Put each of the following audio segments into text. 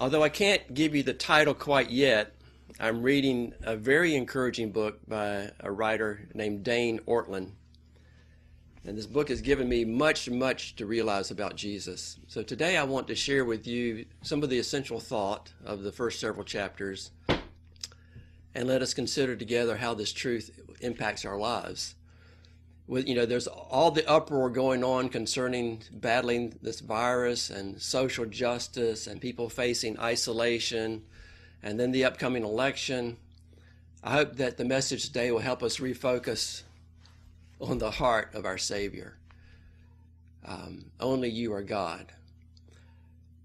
Although I can't give you the title quite yet, I'm reading a very encouraging book by a writer named Dane Ortlund. And this book has given me much, much to realize about Jesus. So today I want to share with you some of the essential thought of the first several chapters and let us consider together how this truth impacts our lives. With, you know, there's all the uproar going on concerning battling this virus and social justice and people facing isolation and then the upcoming election. I hope that the message today will help us refocus on the heart of our Savior. Um, only you are God.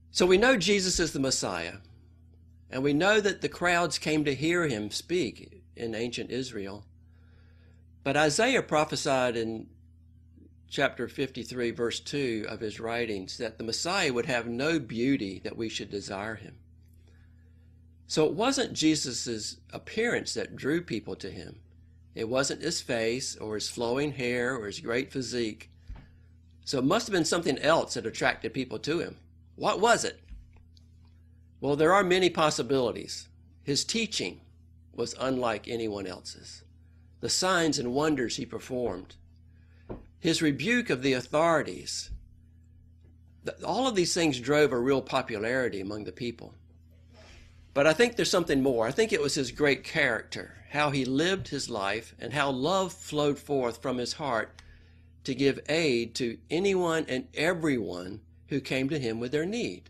So we know Jesus is the Messiah, and we know that the crowds came to hear him speak in ancient Israel. But Isaiah prophesied in chapter 53, verse 2 of his writings, that the Messiah would have no beauty that we should desire him. So it wasn't Jesus' appearance that drew people to him. It wasn't his face or his flowing hair or his great physique. So it must have been something else that attracted people to him. What was it? Well, there are many possibilities. His teaching was unlike anyone else's. The signs and wonders he performed, his rebuke of the authorities, all of these things drove a real popularity among the people. But I think there's something more. I think it was his great character, how he lived his life, and how love flowed forth from his heart to give aid to anyone and everyone who came to him with their need.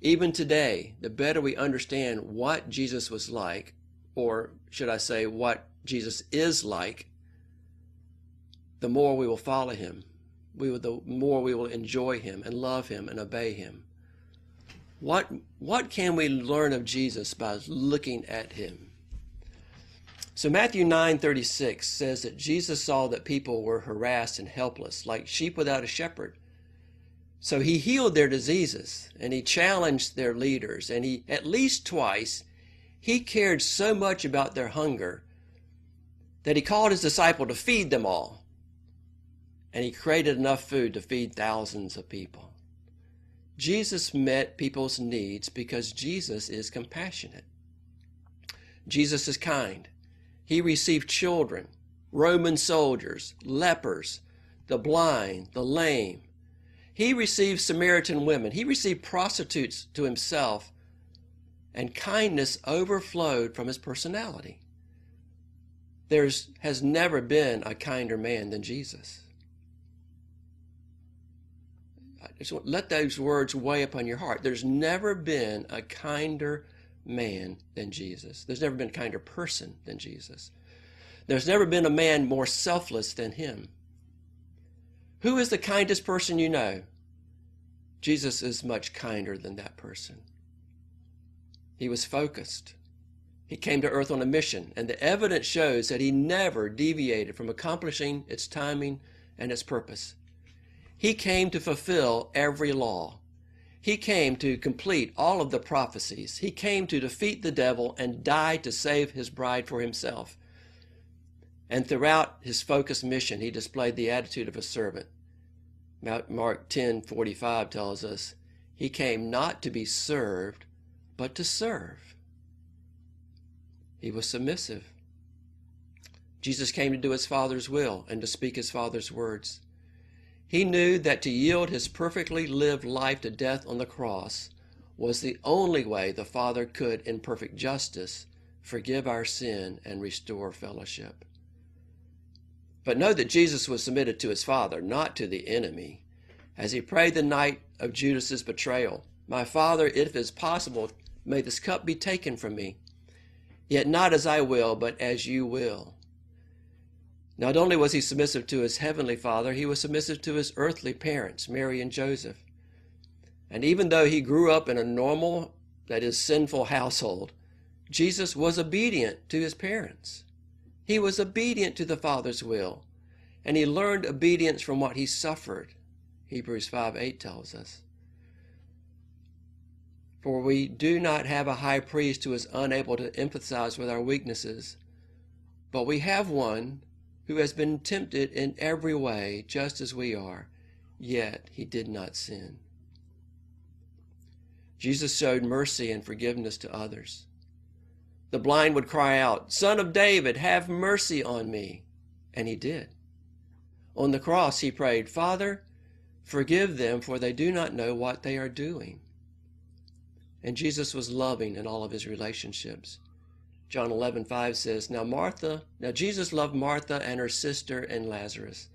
Even today, the better we understand what Jesus was like, or should I say, what Jesus is like, the more we will follow him. We will, the more we will enjoy him and love him and obey him. What, what can we learn of Jesus by looking at him? So Matthew 9:36 says that Jesus saw that people were harassed and helpless, like sheep without a shepherd. So he healed their diseases and he challenged their leaders and he at least twice he cared so much about their hunger that he called his disciple to feed them all. And he created enough food to feed thousands of people. Jesus met people's needs because Jesus is compassionate. Jesus is kind. He received children, Roman soldiers, lepers, the blind, the lame. He received Samaritan women. He received prostitutes to himself, and kindness overflowed from his personality. There has never been a kinder man than Jesus. Just let those words weigh upon your heart. There's never been a kinder man than Jesus. There's never been a kinder person than Jesus. There's never been a man more selfless than him. Who is the kindest person you know? Jesus is much kinder than that person. He was focused. He came to earth on a mission, and the evidence shows that he never deviated from accomplishing its timing and its purpose. He came to fulfill every law. He came to complete all of the prophecies. He came to defeat the devil and die to save his bride for himself. And throughout his focused mission, he displayed the attitude of a servant. Mark 10:45 tells us, he came not to be served, but to serve. He was submissive. Jesus came to do his Father's will and to speak his Father's words. He knew that to yield his perfectly lived life to death on the cross was the only way the Father could, in perfect justice, forgive our sin and restore fellowship. But know that Jesus was submitted to his Father, not to the enemy. As he prayed the night of Judas's betrayal, My Father, if it is possible, may this cup be taken from me. Yet not as I will, but as you will. Not only was he submissive to his heavenly father, he was submissive to his earthly parents, Mary and Joseph. And even though he grew up in a normal, that is, sinful household, Jesus was obedient to his parents. He was obedient to the Father's will, and he learned obedience from what he suffered. Hebrews 5 8 tells us. For we do not have a high priest who is unable to empathize with our weaknesses, but we have one who has been tempted in every way, just as we are, yet he did not sin. Jesus showed mercy and forgiveness to others. The blind would cry out, Son of David, have mercy on me. And he did. On the cross, he prayed, Father, forgive them, for they do not know what they are doing. And Jesus was loving in all of his relationships. John 11, 5 says, Now Martha, now Jesus loved Martha and her sister and Lazarus.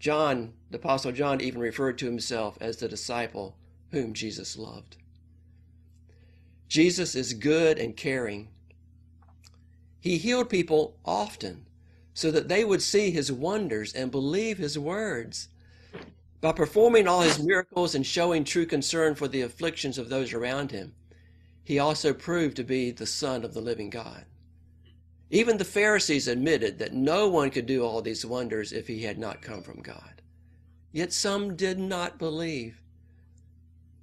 John, the Apostle John, even referred to himself as the disciple whom Jesus loved. Jesus is good and caring. He healed people often so that they would see his wonders and believe his words. By performing all his miracles and showing true concern for the afflictions of those around him, he also proved to be the Son of the living God. Even the Pharisees admitted that no one could do all these wonders if he had not come from God. Yet some did not believe.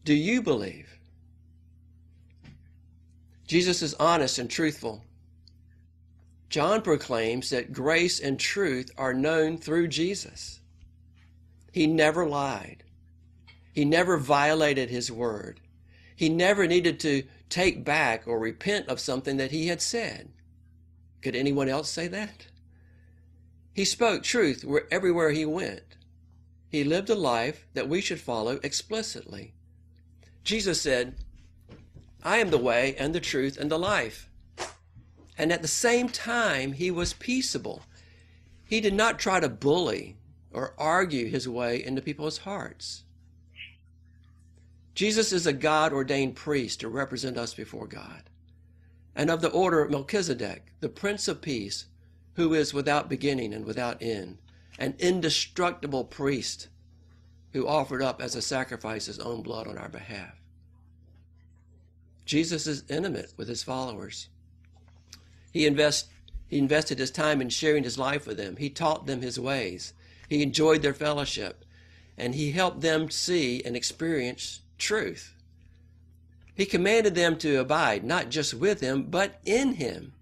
Do you believe? Jesus is honest and truthful. John proclaims that grace and truth are known through Jesus. He never lied. He never violated his word. He never needed to take back or repent of something that he had said. Could anyone else say that? He spoke truth where everywhere he went. He lived a life that we should follow explicitly. Jesus said, I am the way and the truth and the life. And at the same time, he was peaceable. He did not try to bully or argue his way into people's hearts. Jesus is a God ordained priest to represent us before God, and of the order of Melchizedek, the Prince of Peace, who is without beginning and without end, an indestructible priest who offered up as a sacrifice his own blood on our behalf. Jesus is intimate with his followers. He, invest, he invested his time in sharing his life with them. He taught them his ways. He enjoyed their fellowship. And he helped them see and experience truth. He commanded them to abide, not just with him, but in him.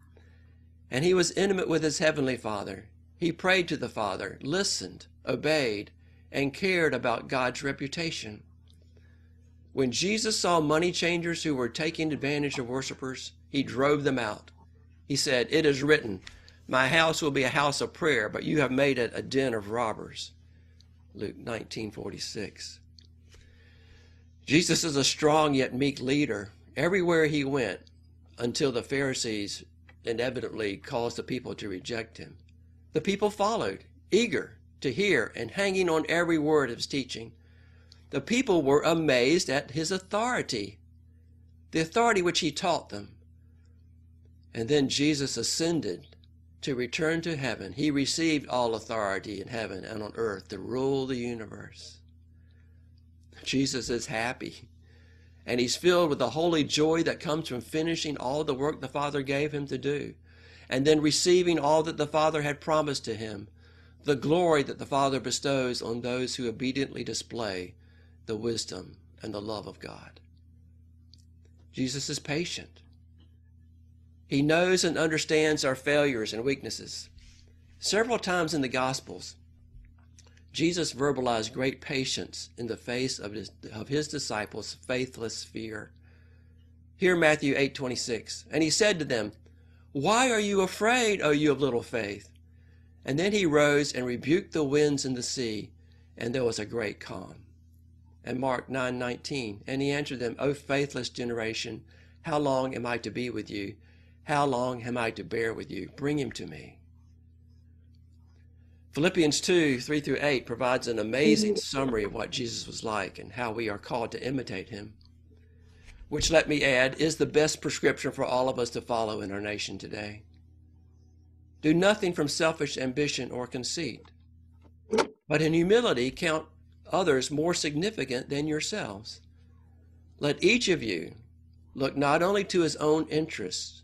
And he was intimate with his heavenly Father. He prayed to the Father, listened, obeyed, and cared about God's reputation. When Jesus saw money changers who were taking advantage of worshipers, he drove them out. He said, It is written, My house will be a house of prayer, but you have made it a den of robbers. Luke 19:46. Jesus is a strong yet meek leader everywhere he went until the Pharisees inevitably caused the people to reject him. The people followed, eager to hear and hanging on every word of his teaching. The people were amazed at his authority, the authority which he taught them. And then Jesus ascended to return to heaven. He received all authority in heaven and on earth to rule the universe. Jesus is happy. And he's filled with the holy joy that comes from finishing all the work the Father gave him to do, and then receiving all that the Father had promised to him, the glory that the Father bestows on those who obediently display the wisdom and the love of God. Jesus is patient. He knows and understands our failures and weaknesses. Several times in the Gospels, Jesus verbalized great patience in the face of his, of his disciples' faithless fear. Here Matthew 8:26, and he said to them, "Why are you afraid, O you of little faith?" And then he rose and rebuked the winds and the sea, and there was a great calm and Mark 9:19. and he answered them, O faithless generation, how long am I to be with you? How long am I to bear with you? Bring him to me. Philippians 2 3 through 8 provides an amazing summary of what Jesus was like and how we are called to imitate him, which, let me add, is the best prescription for all of us to follow in our nation today. Do nothing from selfish ambition or conceit, but in humility count others more significant than yourselves. Let each of you look not only to his own interests,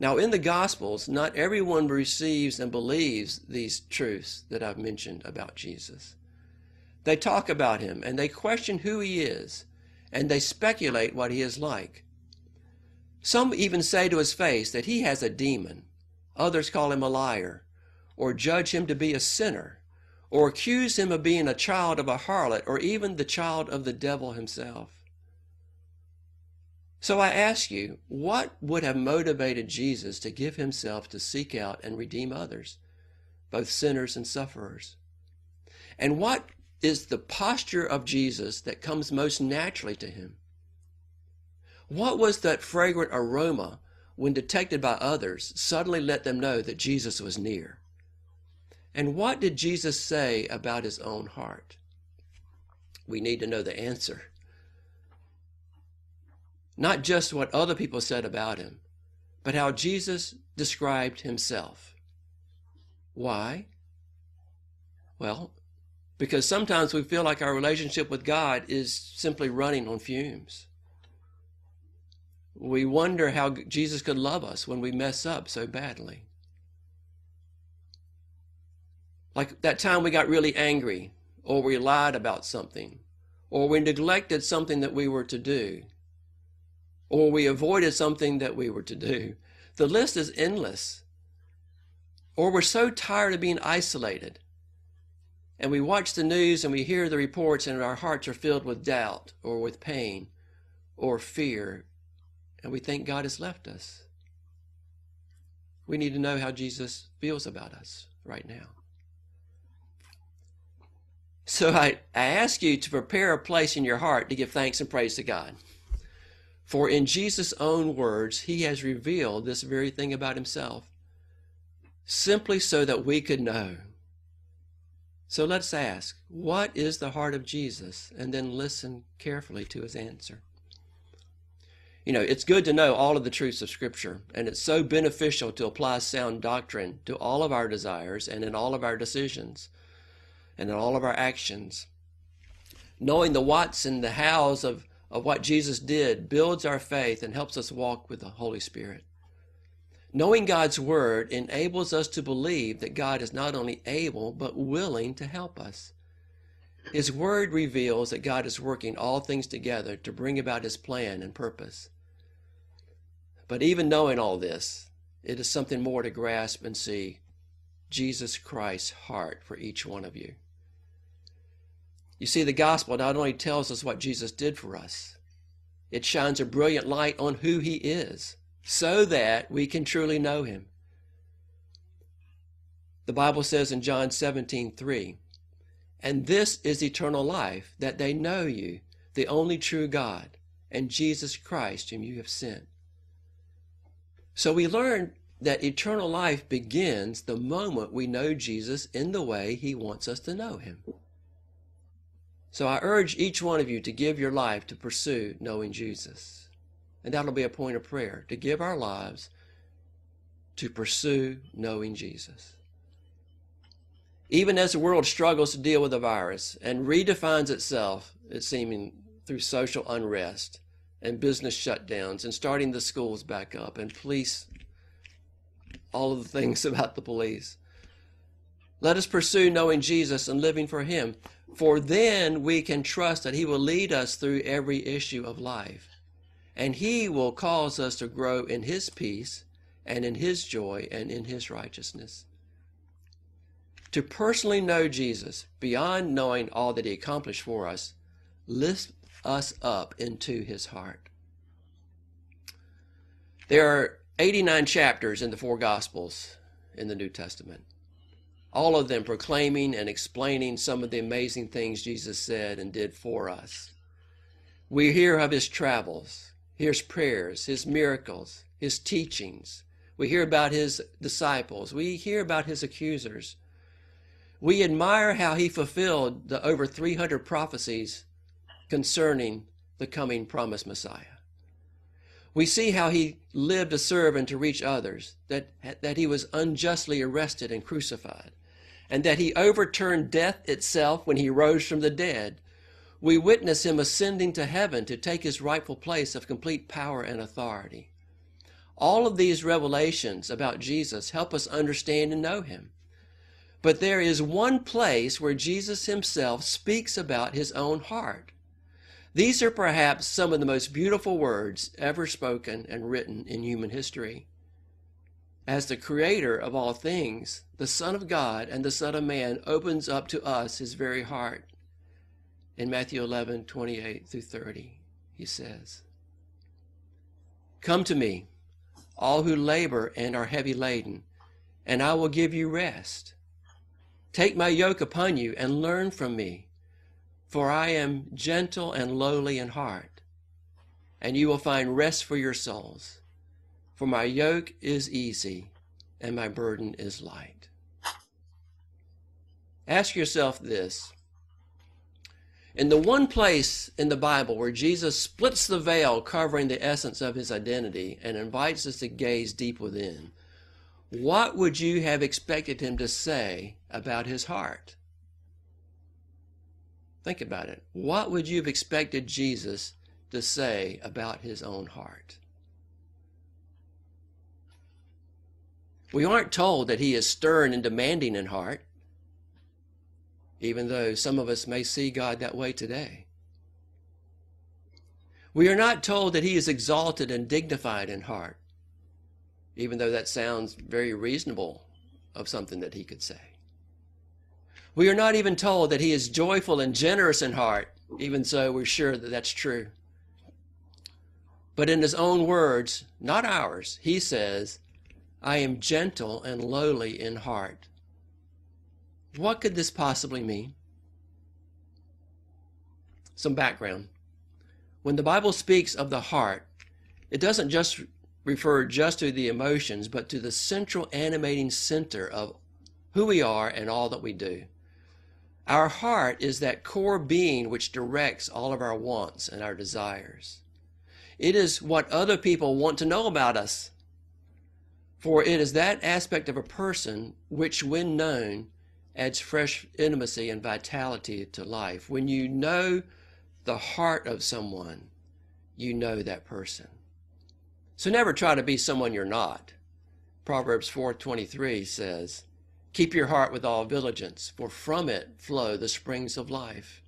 Now, in the Gospels, not everyone receives and believes these truths that I've mentioned about Jesus. They talk about him and they question who he is and they speculate what he is like. Some even say to his face that he has a demon. Others call him a liar or judge him to be a sinner or accuse him of being a child of a harlot or even the child of the devil himself. So I ask you, what would have motivated Jesus to give himself to seek out and redeem others, both sinners and sufferers? And what is the posture of Jesus that comes most naturally to him? What was that fragrant aroma when detected by others suddenly let them know that Jesus was near? And what did Jesus say about his own heart? We need to know the answer not just what other people said about him, but how Jesus described himself. Why? Well, because sometimes we feel like our relationship with God is simply running on fumes. We wonder how Jesus could love us when we mess up so badly. Like that time we got really angry, or we lied about something, or we neglected something that we were to do or we avoided something that we were to do. The list is endless. Or we're so tired of being isolated. And we watch the news and we hear the reports, and our hearts are filled with doubt or with pain or fear, and we think God has left us. We need to know how Jesus feels about us right now. So I, I ask you to prepare a place in your heart to give thanks and praise to God. For in Jesus' own words, he has revealed this very thing about himself, simply so that we could know. So let's ask, what is the heart of Jesus? And then listen carefully to his answer. You know, it's good to know all of the truths of Scripture, and it's so beneficial to apply sound doctrine to all of our desires and in all of our decisions and in all of our actions. Knowing the whats and the hows of of what Jesus did builds our faith and helps us walk with the Holy Spirit. Knowing God's Word enables us to believe that God is not only able, but willing to help us. His Word reveals that God is working all things together to bring about His plan and purpose. But even knowing all this, it is something more to grasp and see Jesus Christ's heart for each one of you. You see, the gospel not only tells us what Jesus did for us, it shines a brilliant light on who he is so that we can truly know him. The Bible says in John 17, 3, and this is eternal life, that they know you, the only true God, and Jesus Christ, whom you have sent. So we learn that eternal life begins the moment we know Jesus in the way he wants us to know him. So I urge each one of you to give your life to pursue knowing Jesus. And that'll be a point of prayer to give our lives to pursue knowing Jesus. Even as the world struggles to deal with the virus and redefines itself, it seeming through social unrest and business shutdowns and starting the schools back up and police, all of the things about the police. Let us pursue knowing Jesus and living for Him. For then we can trust that He will lead us through every issue of life. And He will cause us to grow in His peace and in His joy and in His righteousness. To personally know Jesus, beyond knowing all that He accomplished for us, lifts us up into His heart. There are 89 chapters in the four Gospels in the New Testament all of them proclaiming and explaining some of the amazing things Jesus said and did for us. We hear of his travels, his prayers, his miracles, his teachings. We hear about his disciples. We hear about his accusers. We admire how he fulfilled the over 300 prophecies concerning the coming promised Messiah. We see how he lived to serve and to reach others, that, that he was unjustly arrested and crucified, and that he overturned death itself when he rose from the dead. We witness him ascending to heaven to take his rightful place of complete power and authority. All of these revelations about Jesus help us understand and know him. But there is one place where Jesus himself speaks about his own heart. These are perhaps some of the most beautiful words ever spoken and written in human history. As the creator of all things, the Son of God and the Son of Man opens up to us his very heart. In Matthew 11, 28 through 30, he says, Come to me, all who labor and are heavy laden, and I will give you rest. Take my yoke upon you and learn from me, for I am gentle and lowly in heart, and you will find rest for your souls. For my yoke is easy and my burden is light. Ask yourself this. In the one place in the Bible where Jesus splits the veil covering the essence of his identity and invites us to gaze deep within, what would you have expected him to say about his heart? Think about it. What would you have expected Jesus to say about his own heart? We aren't told that he is stern and demanding in heart, even though some of us may see God that way today. We are not told that he is exalted and dignified in heart even though that sounds very reasonable of something that he could say. We are not even told that he is joyful and generous in heart, even so we're sure that that's true. But in his own words, not ours, he says, I am gentle and lowly in heart. What could this possibly mean? Some background. When the Bible speaks of the heart, it doesn't just refer just to the emotions, but to the central animating center of who we are and all that we do. Our heart is that core being which directs all of our wants and our desires. It is what other people want to know about us. For it is that aspect of a person which, when known, adds fresh intimacy and vitality to life. When you know the heart of someone, you know that person. So never try to be someone you're not. Proverbs 4:23 says, "Keep your heart with all diligence, for from it flow the springs of life."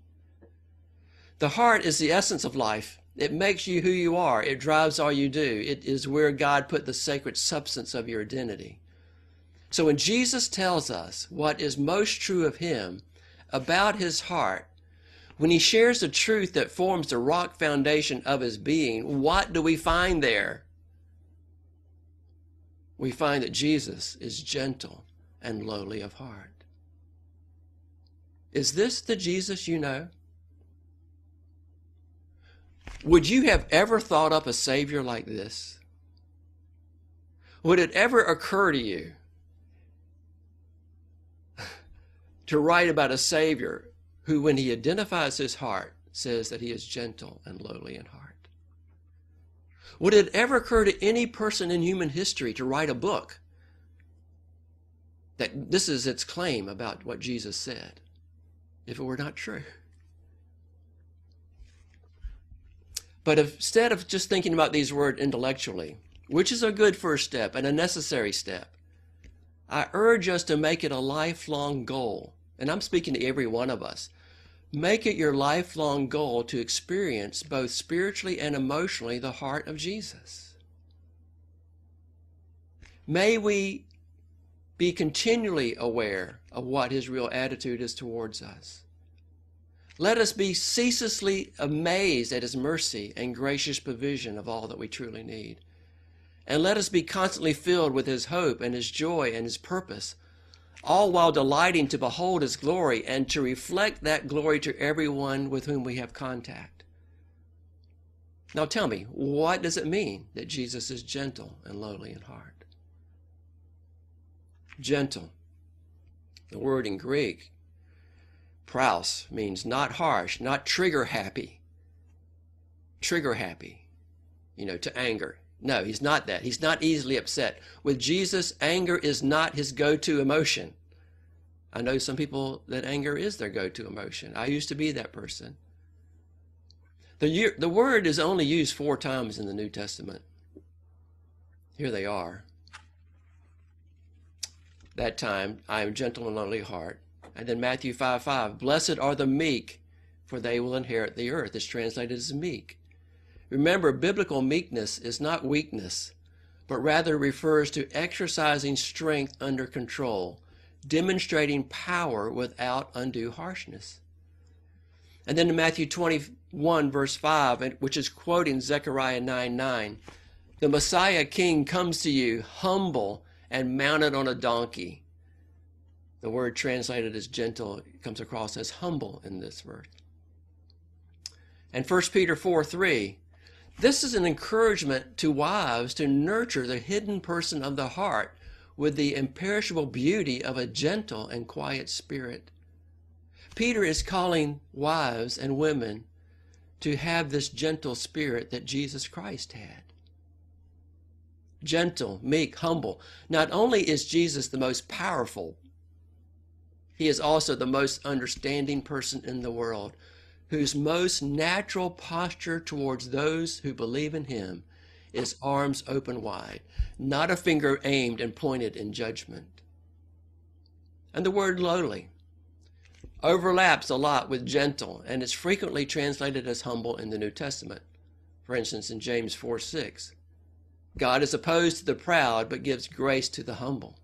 The heart is the essence of life. It makes you who you are. It drives all you do. It is where God put the sacred substance of your identity. So when Jesus tells us what is most true of him about his heart, when he shares the truth that forms the rock foundation of his being, what do we find there? we find that Jesus is gentle and lowly of heart. Is this the Jesus you know? Would you have ever thought up a Savior like this? Would it ever occur to you to write about a Savior who, when he identifies his heart, says that he is gentle and lowly in heart? Would it ever occur to any person in human history to write a book that this is its claim about what Jesus said if it were not true? But instead of just thinking about these words intellectually, which is a good first step and a necessary step, I urge us to make it a lifelong goal. And I'm speaking to every one of us Make it your lifelong goal to experience both spiritually and emotionally the heart of Jesus. May we be continually aware of what his real attitude is towards us. Let us be ceaselessly amazed at his mercy and gracious provision of all that we truly need. And let us be constantly filled with his hope and his joy and his purpose all while delighting to behold his glory and to reflect that glory to everyone with whom we have contact. Now tell me, what does it mean that Jesus is gentle and lowly in heart? Gentle. The word in Greek, praus, means not harsh, not trigger happy. Trigger happy, you know, to anger. No, he's not that. He's not easily upset. With Jesus, anger is not his go to emotion. I know some people that anger is their go to emotion. I used to be that person. The, the word is only used four times in the New Testament. Here they are. That time, I am gentle and lowly heart. And then Matthew 5 5, blessed are the meek, for they will inherit the earth. It's translated as meek. Remember, biblical meekness is not weakness, but rather refers to exercising strength under control, demonstrating power without undue harshness. And then in Matthew 21, verse 5, which is quoting Zechariah 9 9, the Messiah King comes to you humble and mounted on a donkey. The word translated as gentle comes across as humble in this verse. And 1 Peter 4 3, this is an encouragement to wives to nurture the hidden person of the heart with the imperishable beauty of a gentle and quiet spirit. Peter is calling wives and women to have this gentle spirit that Jesus Christ had. Gentle, meek, humble. Not only is Jesus the most powerful, he is also the most understanding person in the world, whose most natural posture towards those who believe in him is arms open wide, not a finger aimed and pointed in judgment. And the word lowly overlaps a lot with gentle and is frequently translated as humble in the New Testament. For instance, in James 4 6, God is opposed to the proud but gives grace to the humble.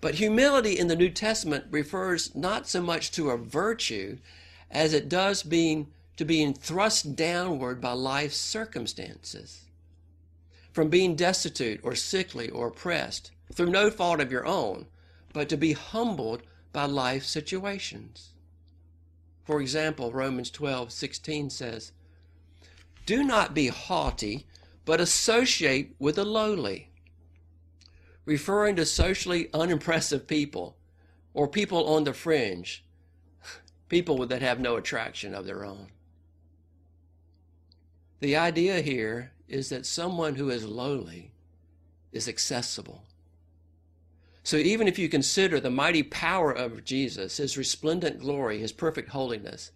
But humility in the New Testament refers not so much to a virtue as it does being to being thrust downward by life's circumstances. From being destitute or sickly or oppressed through no fault of your own, but to be humbled by life situations. For example, Romans 12:16 says, Do not be haughty, but associate with the lowly, referring to socially unimpressive people or people on the fringe, people that have no attraction of their own. The idea here is that someone who is lowly is accessible so even if you consider the mighty power of Jesus, his resplendent glory, his perfect holiness,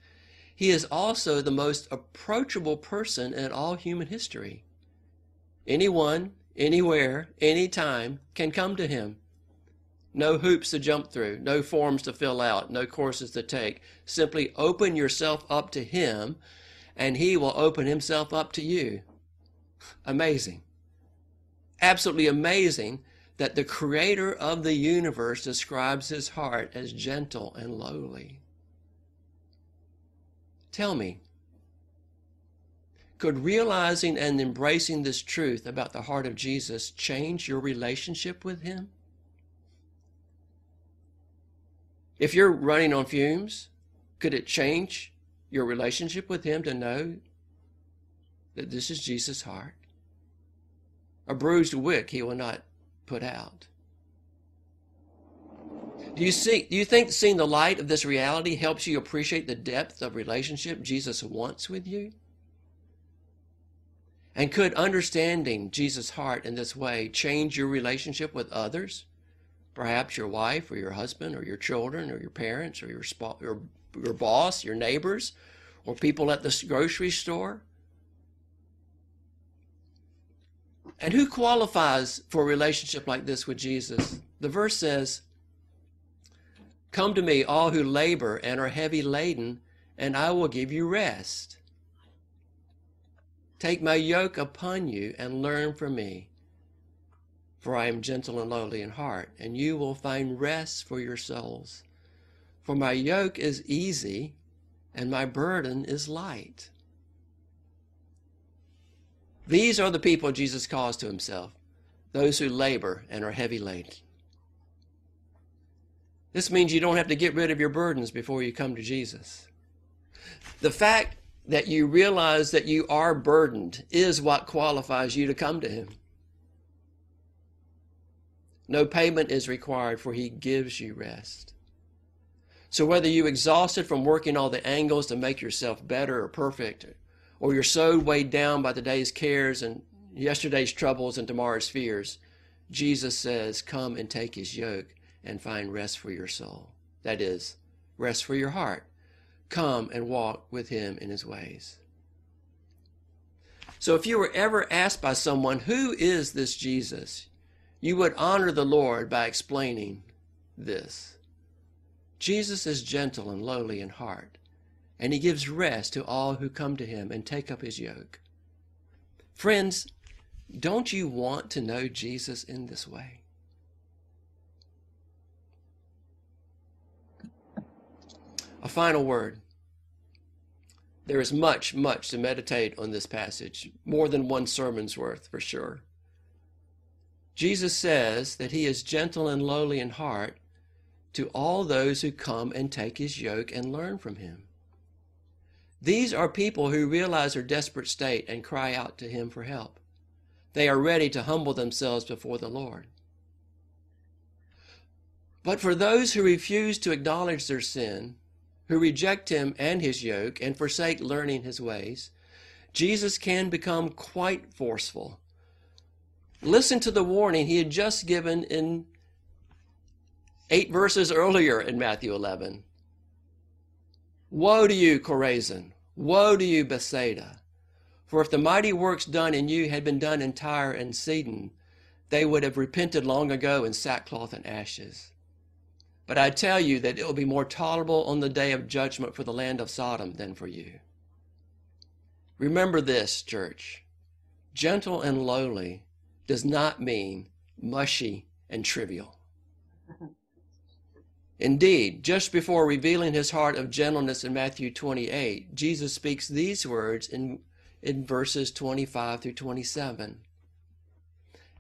he is also the most approachable person in all human history. Anyone, anywhere, anytime can come to him. No hoops to jump through, no forms to fill out, no courses to take. Simply open yourself up to him, and he will open himself up to you. Amazing. Absolutely amazing that the creator of the universe describes his heart as gentle and lowly. Tell me, could realizing and embracing this truth about the heart of Jesus change your relationship with him? If you're running on fumes, could it change your relationship with him to know that this is Jesus' heart? A bruised wick he will not put out. Do you see do you think seeing the light of this reality helps you appreciate the depth of relationship Jesus wants with you? And could understanding Jesus' heart in this way change your relationship with others? Perhaps your wife or your husband or your children or your parents or your, spa, your, your boss, your neighbors, or people at the grocery store? And who qualifies for a relationship like this with Jesus? The verse says, Come to me, all who labor and are heavy laden, and I will give you rest. Take my yoke upon you and learn from me, for I am gentle and lowly in heart, and you will find rest for your souls. For my yoke is easy and my burden is light. These are the people Jesus calls to himself, those who labor and are heavy laden. This means you don't have to get rid of your burdens before you come to Jesus. The fact that you realize that you are burdened is what qualifies you to come to Him. No payment is required, for He gives you rest. So, whether you are exhausted from working all the angles to make yourself better or perfect, or you're so weighed down by the day's cares and yesterday's troubles and tomorrow's fears, Jesus says, Come and take his yoke and find rest for your soul. That is, rest for your heart. Come and walk with him in his ways. So if you were ever asked by someone, Who is this Jesus? you would honor the Lord by explaining this Jesus is gentle and lowly in heart, and he gives rest to all who come to him and take up his yoke. Friends, don't you want to know Jesus in this way? A final word. There is much, much to meditate on this passage, more than one sermon's worth for sure. Jesus says that he is gentle and lowly in heart to all those who come and take his yoke and learn from him. These are people who realize their desperate state and cry out to him for help. They are ready to humble themselves before the Lord. But for those who refuse to acknowledge their sin, who reject him and his yoke and forsake learning his ways, Jesus can become quite forceful. Listen to the warning he had just given in eight verses earlier in Matthew 11. Woe to you, Chorazin! Woe to you, Bethsaida! For if the mighty works done in you had been done in Tyre and Sidon, they would have repented long ago in sackcloth and ashes. But I tell you that it will be more tolerable on the day of judgment for the land of Sodom than for you. Remember this, church. Gentle and lowly does not mean mushy and trivial. Indeed, just before revealing his heart of gentleness in Matthew 28, Jesus speaks these words in, in verses 25 through 27.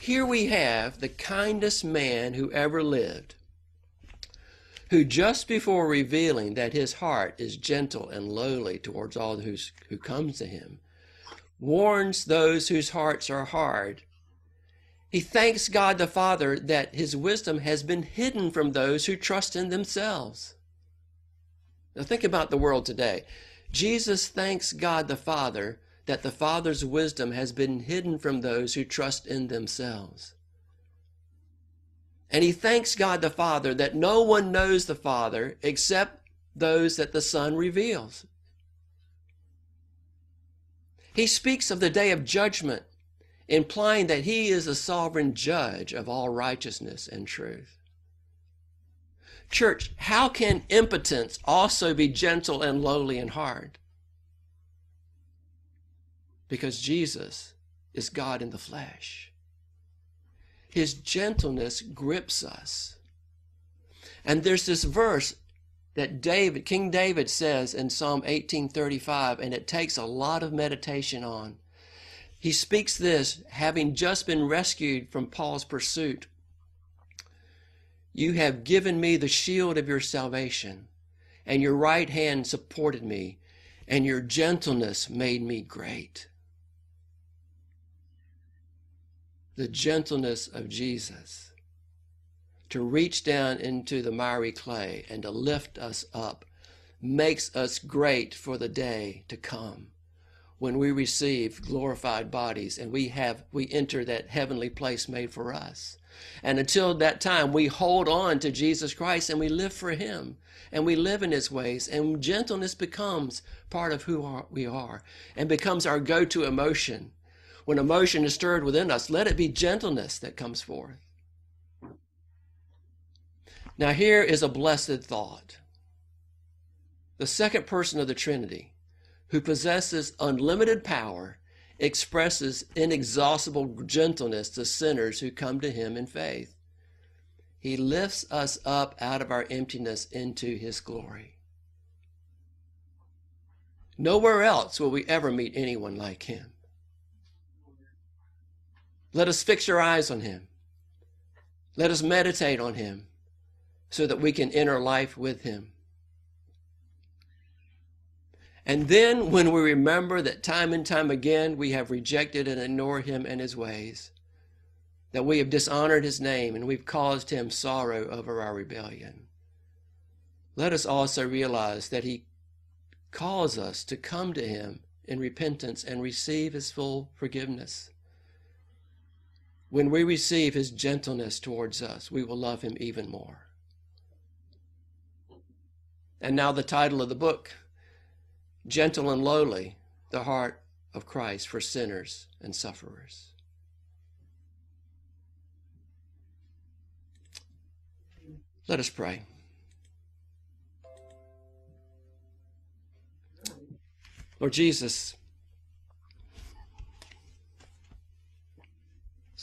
Here we have the kindest man who ever lived, who just before revealing that his heart is gentle and lowly towards all who's, who comes to him, warns those whose hearts are hard. He thanks God the Father that his wisdom has been hidden from those who trust in themselves. Now think about the world today. Jesus thanks God the Father that the Father's wisdom has been hidden from those who trust in themselves. And he thanks God the Father that no one knows the Father except those that the Son reveals. He speaks of the day of judgment, implying that he is the sovereign judge of all righteousness and truth. Church, how can impotence also be gentle and lowly in heart? Because Jesus is God in the flesh. His gentleness grips us. And there's this verse that David, King David says in Psalm 1835, and it takes a lot of meditation on. He speaks this having just been rescued from Saul's pursuit. You have given me the shield of your salvation, and your right hand supported me, and your gentleness made me great. The gentleness of Jesus to reach down into the miry clay and to lift us up makes us great for the day to come when we receive glorified bodies and we have we enter that heavenly place made for us. And until that time we hold on to jesus christ and we live for him and we live in his ways and gentleness becomes part of who we are and becomes our go-to emotion when emotion is stirred within us, let it be gentleness that comes forth. Now, here is a blessed thought. The second person of the Trinity, who possesses unlimited power, expresses inexhaustible gentleness to sinners who come to him in faith. He lifts us up out of our emptiness into his glory. Nowhere else will we ever meet anyone like him. Let us fix our eyes on him. Let us meditate on him so that we can enter life with him. And then when we remember that time and time again we have rejected and ignored him and his ways, that we have dishonored his name and we've caused him sorrow over our rebellion, let us also realize that he calls us to come to him in repentance and receive his full forgiveness. When we receive his gentleness towards us, we will love him even more. And now, the title of the book Gentle and Lowly, the Heart of Christ for Sinners and Sufferers. Let us pray. Lord Jesus,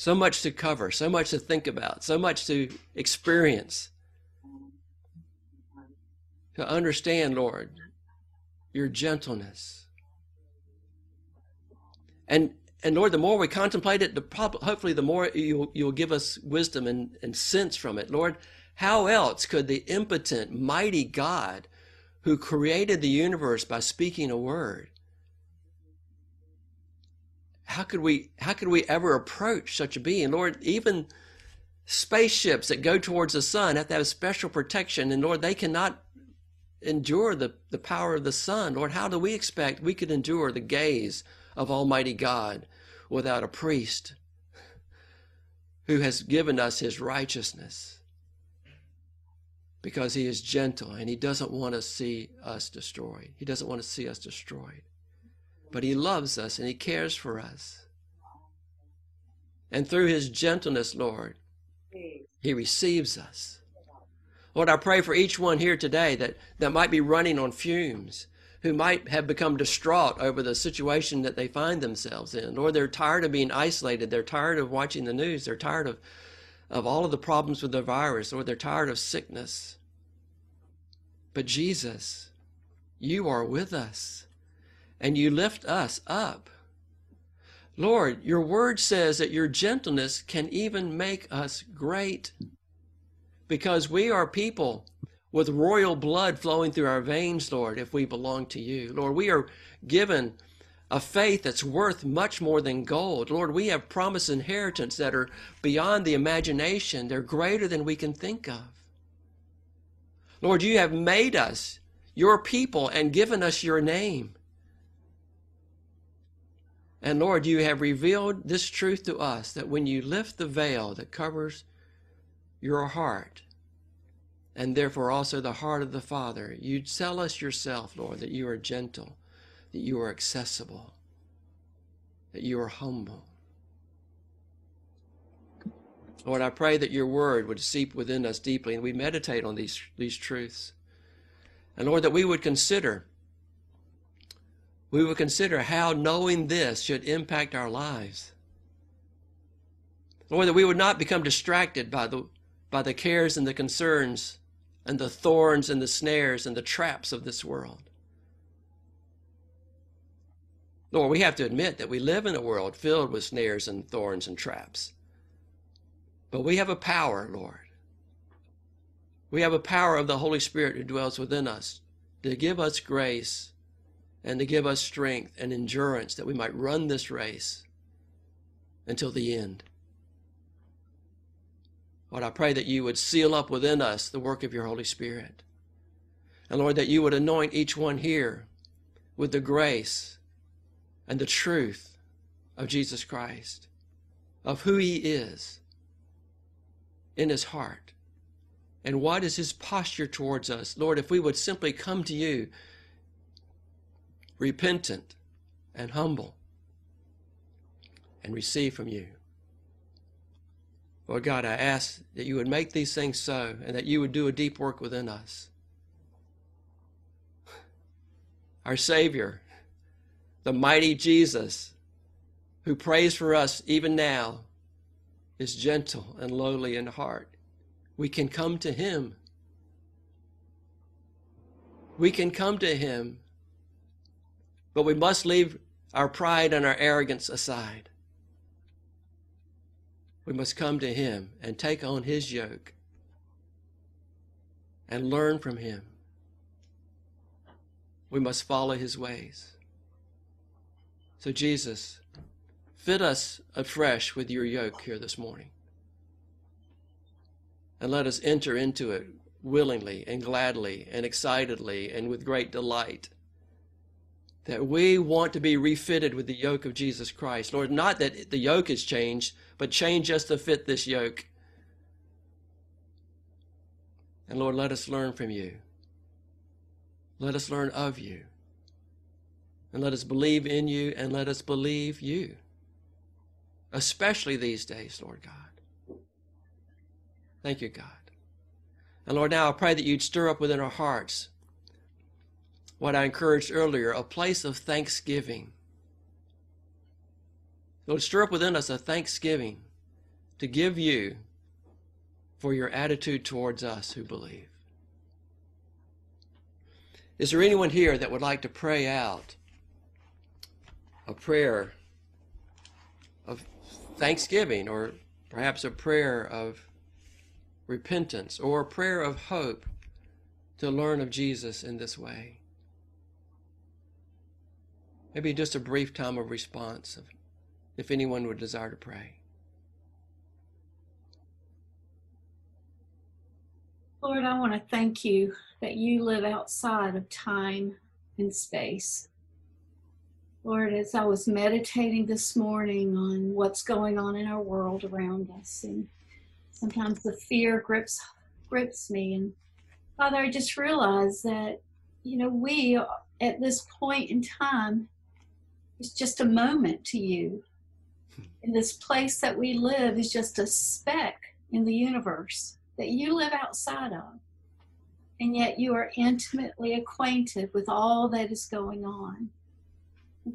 so much to cover, so much to think about, so much to experience. To understand, Lord, your gentleness. And and Lord, the more we contemplate it, the prob- hopefully the more you'll, you'll give us wisdom and, and sense from it. Lord, how else could the impotent, mighty God who created the universe by speaking a word, how could we how could we ever approach such a being? Lord, even spaceships that go towards the sun have to have special protection, and Lord, they cannot endure the, the power of the sun. Lord, how do we expect we could endure the gaze of Almighty God without a priest who has given us his righteousness? Because he is gentle and he doesn't want to see us destroyed. He doesn't want to see us destroyed. But he loves us and he cares for us. And through his gentleness, Lord, he receives us. Lord, I pray for each one here today that, that might be running on fumes, who might have become distraught over the situation that they find themselves in. Lord, they're tired of being isolated. They're tired of watching the news. They're tired of, of all of the problems with the virus, or they're tired of sickness. But Jesus, you are with us and you lift us up. Lord, your word says that your gentleness can even make us great because we are people with royal blood flowing through our veins, Lord, if we belong to you. Lord, we are given a faith that's worth much more than gold. Lord, we have promised inheritance that are beyond the imagination, they're greater than we can think of. Lord, you have made us your people and given us your name. And Lord, you have revealed this truth to us that when you lift the veil that covers your heart, and therefore also the heart of the Father, you tell us yourself, Lord, that you are gentle, that you are accessible, that you are humble. Lord, I pray that your word would seep within us deeply and we meditate on these, these truths. And Lord, that we would consider we would consider how knowing this should impact our lives. Lord, that we would not become distracted by the, by the cares and the concerns and the thorns and the snares and the traps of this world. Lord, we have to admit that we live in a world filled with snares and thorns and traps. But we have a power, Lord. We have a power of the Holy Spirit who dwells within us to give us grace and to give us strength and endurance that we might run this race until the end. Lord, I pray that you would seal up within us the work of your Holy Spirit. And Lord, that you would anoint each one here with the grace and the truth of Jesus Christ, of who he is in his heart. And what is his posture towards us? Lord, if we would simply come to you repentant, and humble, and receive from you. Lord God, I ask that you would make these things so and that you would do a deep work within us. Our Savior, the mighty Jesus, who prays for us even now, is gentle and lowly in heart. We can come to Him. We can come to Him but we must leave our pride and our arrogance aside. We must come to Him and take on His yoke and learn from Him. we must follow his ways. So, Jesus, fit us afresh with your yoke here this morning. And let us enter into it willingly and gladly and excitedly and with great delight. That we want to be refitted with the yoke of Jesus Christ. Lord, not that the yoke has changed, but change us to fit this yoke. And Lord, let us learn from you. Let us learn of you. And let us believe in you and let us believe you. Especially these days, Lord God. Thank you, God. And Lord, now I pray that you'd stir up within our hearts what I encouraged earlier a place of thanksgiving. Lord, stir up within us a thanksgiving to give you for your attitude towards us who believe. Is there anyone here that would like to pray out a prayer of thanksgiving or perhaps a prayer of repentance or a prayer of hope to learn of Jesus in this way? Maybe just a brief time of response if anyone would desire to pray. Lord, I want to thank you that you live outside of time and space. Lord, as I was meditating this morning on what's going on in our world around us, and sometimes the fear grips grips me, and Father, I just realized that you know we at this point in time is just a moment to you. And this place that we live is just a speck in the universe that you live outside of. And yet you are intimately acquainted with all that is going on.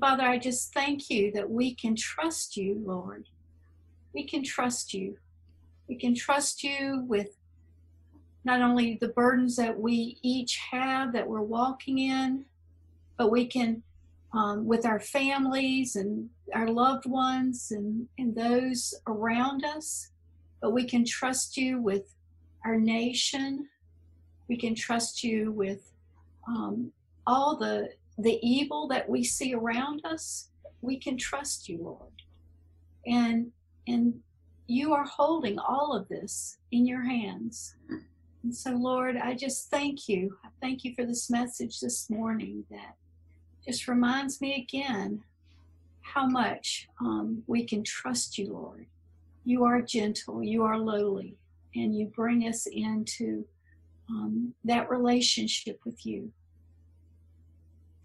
Father, I just thank you that we can trust you, Lord. We can trust you. We can trust you with not only the burdens that we each have that we're walking in, but we can, um, with our families and our loved ones and, and those around us, but we can trust you with our nation. We can trust you with um, all the the evil that we see around us. We can trust you, Lord, and and you are holding all of this in your hands. And so, Lord, I just thank you. I thank you for this message this morning that just reminds me again how much um, we can trust you, Lord. You are gentle, you are lowly, and you bring us into um, that relationship with you.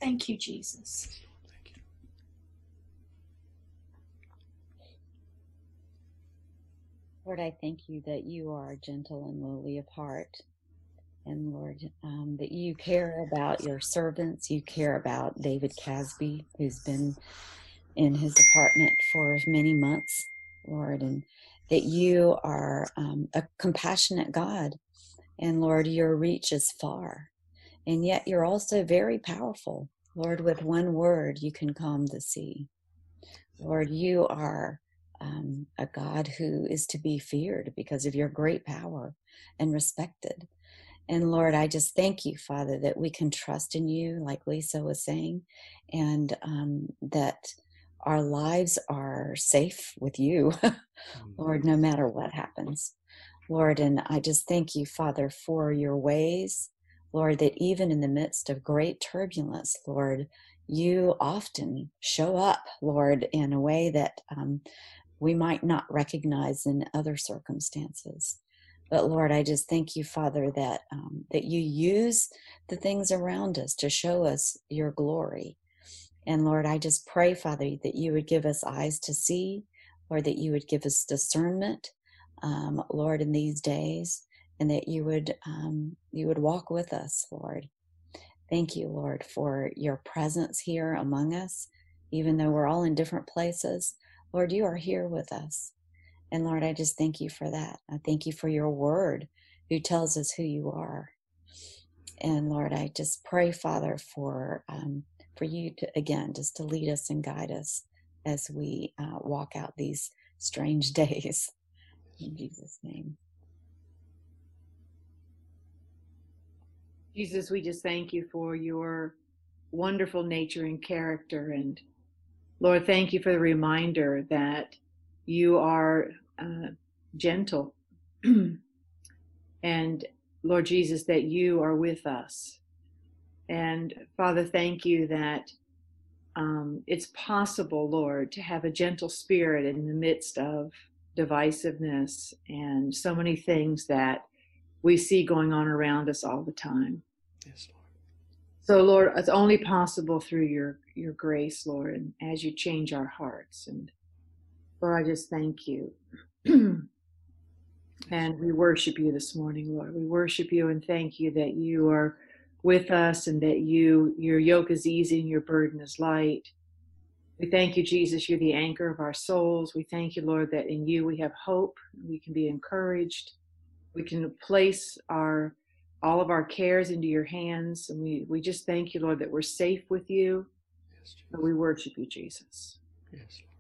Thank you, Jesus. Thank you. Lord, I thank you that you are gentle and lowly of heart. And Lord, um, that you care about your servants. You care about David Casby, who's been in his apartment for many months, Lord, and that you are um, a compassionate God. And Lord, your reach is far. And yet you're also very powerful. Lord, with one word, you can calm the sea. Lord, you are um, a God who is to be feared because of your great power and respected. And Lord, I just thank you, Father, that we can trust in you, like Lisa was saying, and um, that our lives are safe with you, Lord, no matter what happens. Lord, and I just thank you, Father, for your ways. Lord, that even in the midst of great turbulence, Lord, you often show up, Lord, in a way that um, we might not recognize in other circumstances. But Lord, I just thank you, Father, that um, that you use the things around us to show us your glory. And Lord, I just pray, Father, that you would give us eyes to see, or that you would give us discernment, um, Lord, in these days, and that you would um, you would walk with us, Lord. Thank you, Lord, for your presence here among us, even though we're all in different places. Lord, you are here with us. And Lord, I just thank you for that. I thank you for your word who tells us who you are. And Lord, I just pray, Father, for um, for you to again just to lead us and guide us as we uh, walk out these strange days in jesus name jesus we just thank you for your wonderful nature and character. And Lord, thank you for the reminder that you are uh, gentle. and Lord Jesus, that you are with us. And Father, thank you that um, it's possible, Lord, to have a gentle spirit in the midst of divisiveness and so many things that we see going on around us all the time. Yes, Lord. So, Lord, it's only possible through your your grace, Lord, and as you change our hearts. And Lord, I just thank you. and we worship you this morning, Lord. We worship you and thank you that you are with us and that you your yoke is easy and your burden is light. We thank you, Jesus. You're the anchor of our souls. We thank you, Lord, that in you we have hope. We can be encouraged. We can place our all of our cares into your hands. And we, we just thank you, Lord, that we're safe with you. Yes, we worship you, Jesus. Yes, Lord.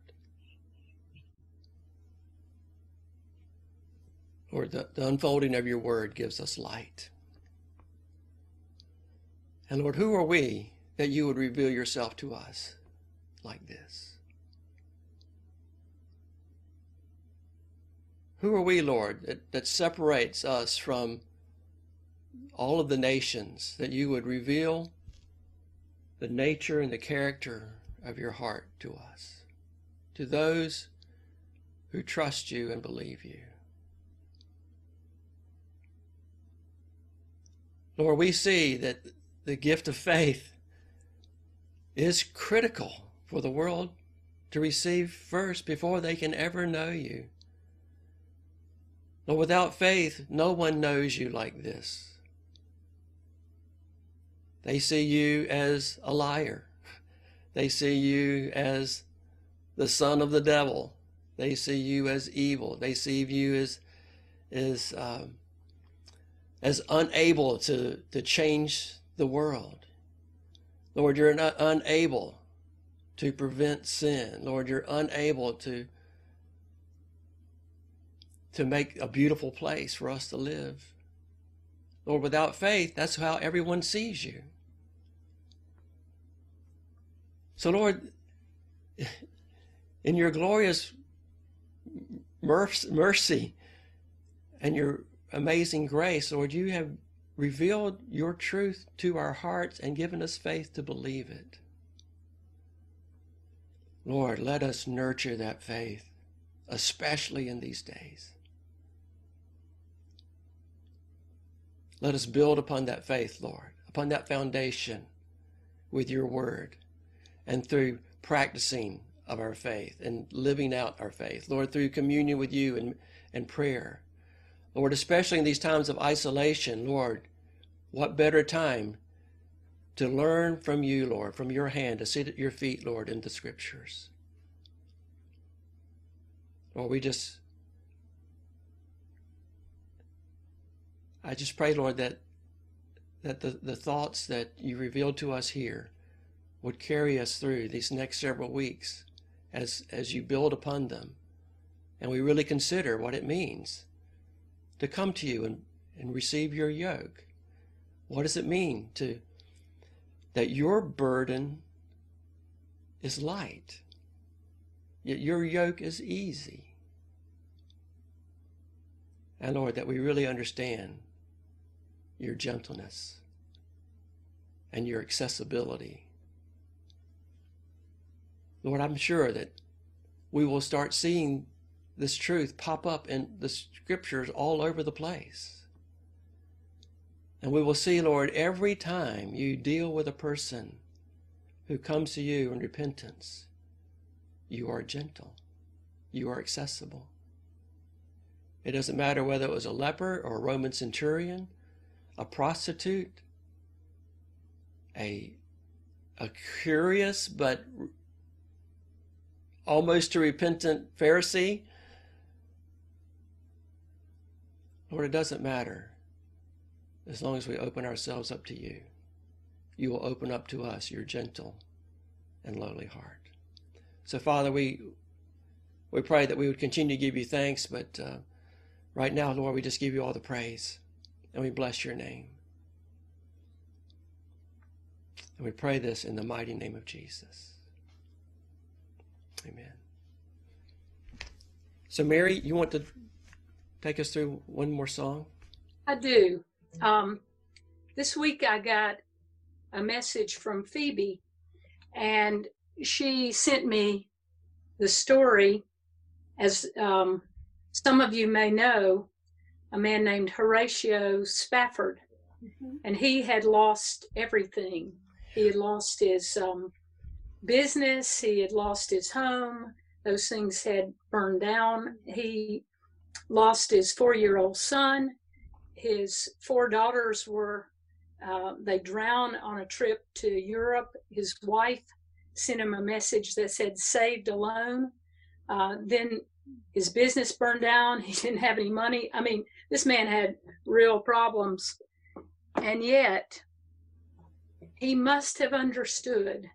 Lord, the, the unfolding of your word gives us light. And Lord, who are we that you would reveal yourself to us like this? Who are we, Lord, that, that separates us from all of the nations, that you would reveal the nature and the character of your heart to us, to those who trust you and believe you. Lord, we see that the gift of faith is critical for the world to receive first before they can ever know you. Lord, without faith, no one knows you like this. They see you as a liar. They see you as the son of the devil. They see you as evil. They see you as as um, as unable to to change the world. Lord, you're not unable to prevent sin. Lord, you're unable to to make a beautiful place for us to live. Lord, without faith, that's how everyone sees you. So, Lord, in your glorious mercy and your amazing grace, Lord, you have revealed your truth to our hearts and given us faith to believe it. Lord, let us nurture that faith, especially in these days. Let us build upon that faith, Lord, upon that foundation with your word and through practicing of our faith and living out our faith. Lord, through communion with you and, and prayer. Lord, especially in these times of isolation, Lord, what better time to learn from you, Lord, from your hand, to sit at your feet, Lord, in the scriptures. Lord, we just, I just pray, Lord, that that the, the thoughts that you revealed to us here would carry us through these next several weeks as, as you build upon them. And we really consider what it means to come to you and, and receive your yoke. What does it mean to that your burden is light, yet your yoke is easy? And Lord, that we really understand your gentleness and your accessibility. Lord, I'm sure that we will start seeing this truth pop up in the scriptures all over the place. And we will see, Lord, every time you deal with a person who comes to you in repentance, you are gentle, you are accessible. It doesn't matter whether it was a leper or a Roman centurion a prostitute, a, a curious but almost a repentant Pharisee. Lord, it doesn't matter as long as we open ourselves up to you. You will open up to us your gentle and lowly heart. So, Father, we we pray that we would continue to give you thanks, but uh, right now, Lord, we just give you all the praise and we bless your name. And we pray this in the mighty name of Jesus. Amen. So, Mary, you want to take us through one more song? I do. Um, this week I got a message from Phoebe, and she sent me the story. As um, some of you may know, a man named Horatio Spafford, and he had lost everything. He had lost his um, business, he had lost his home, those things had burned down. He lost his four year old son. His four daughters were, uh, they drowned on a trip to Europe. His wife sent him a message that said, saved alone. Uh, then his business burned down. He didn't have any money. I mean, this man had real problems. And yet, he must have understood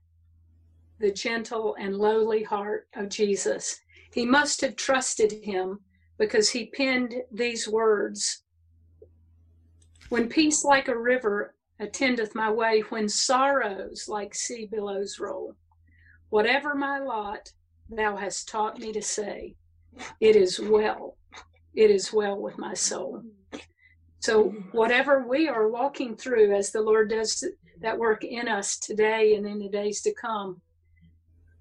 the gentle and lowly heart of Jesus. He must have trusted him because he penned these words When peace like a river attendeth my way, when sorrows like sea billows roll, whatever my lot, thou hast taught me to say, It is well, it is well with my soul. So, whatever we are walking through as the Lord does that work in us today and in the days to come,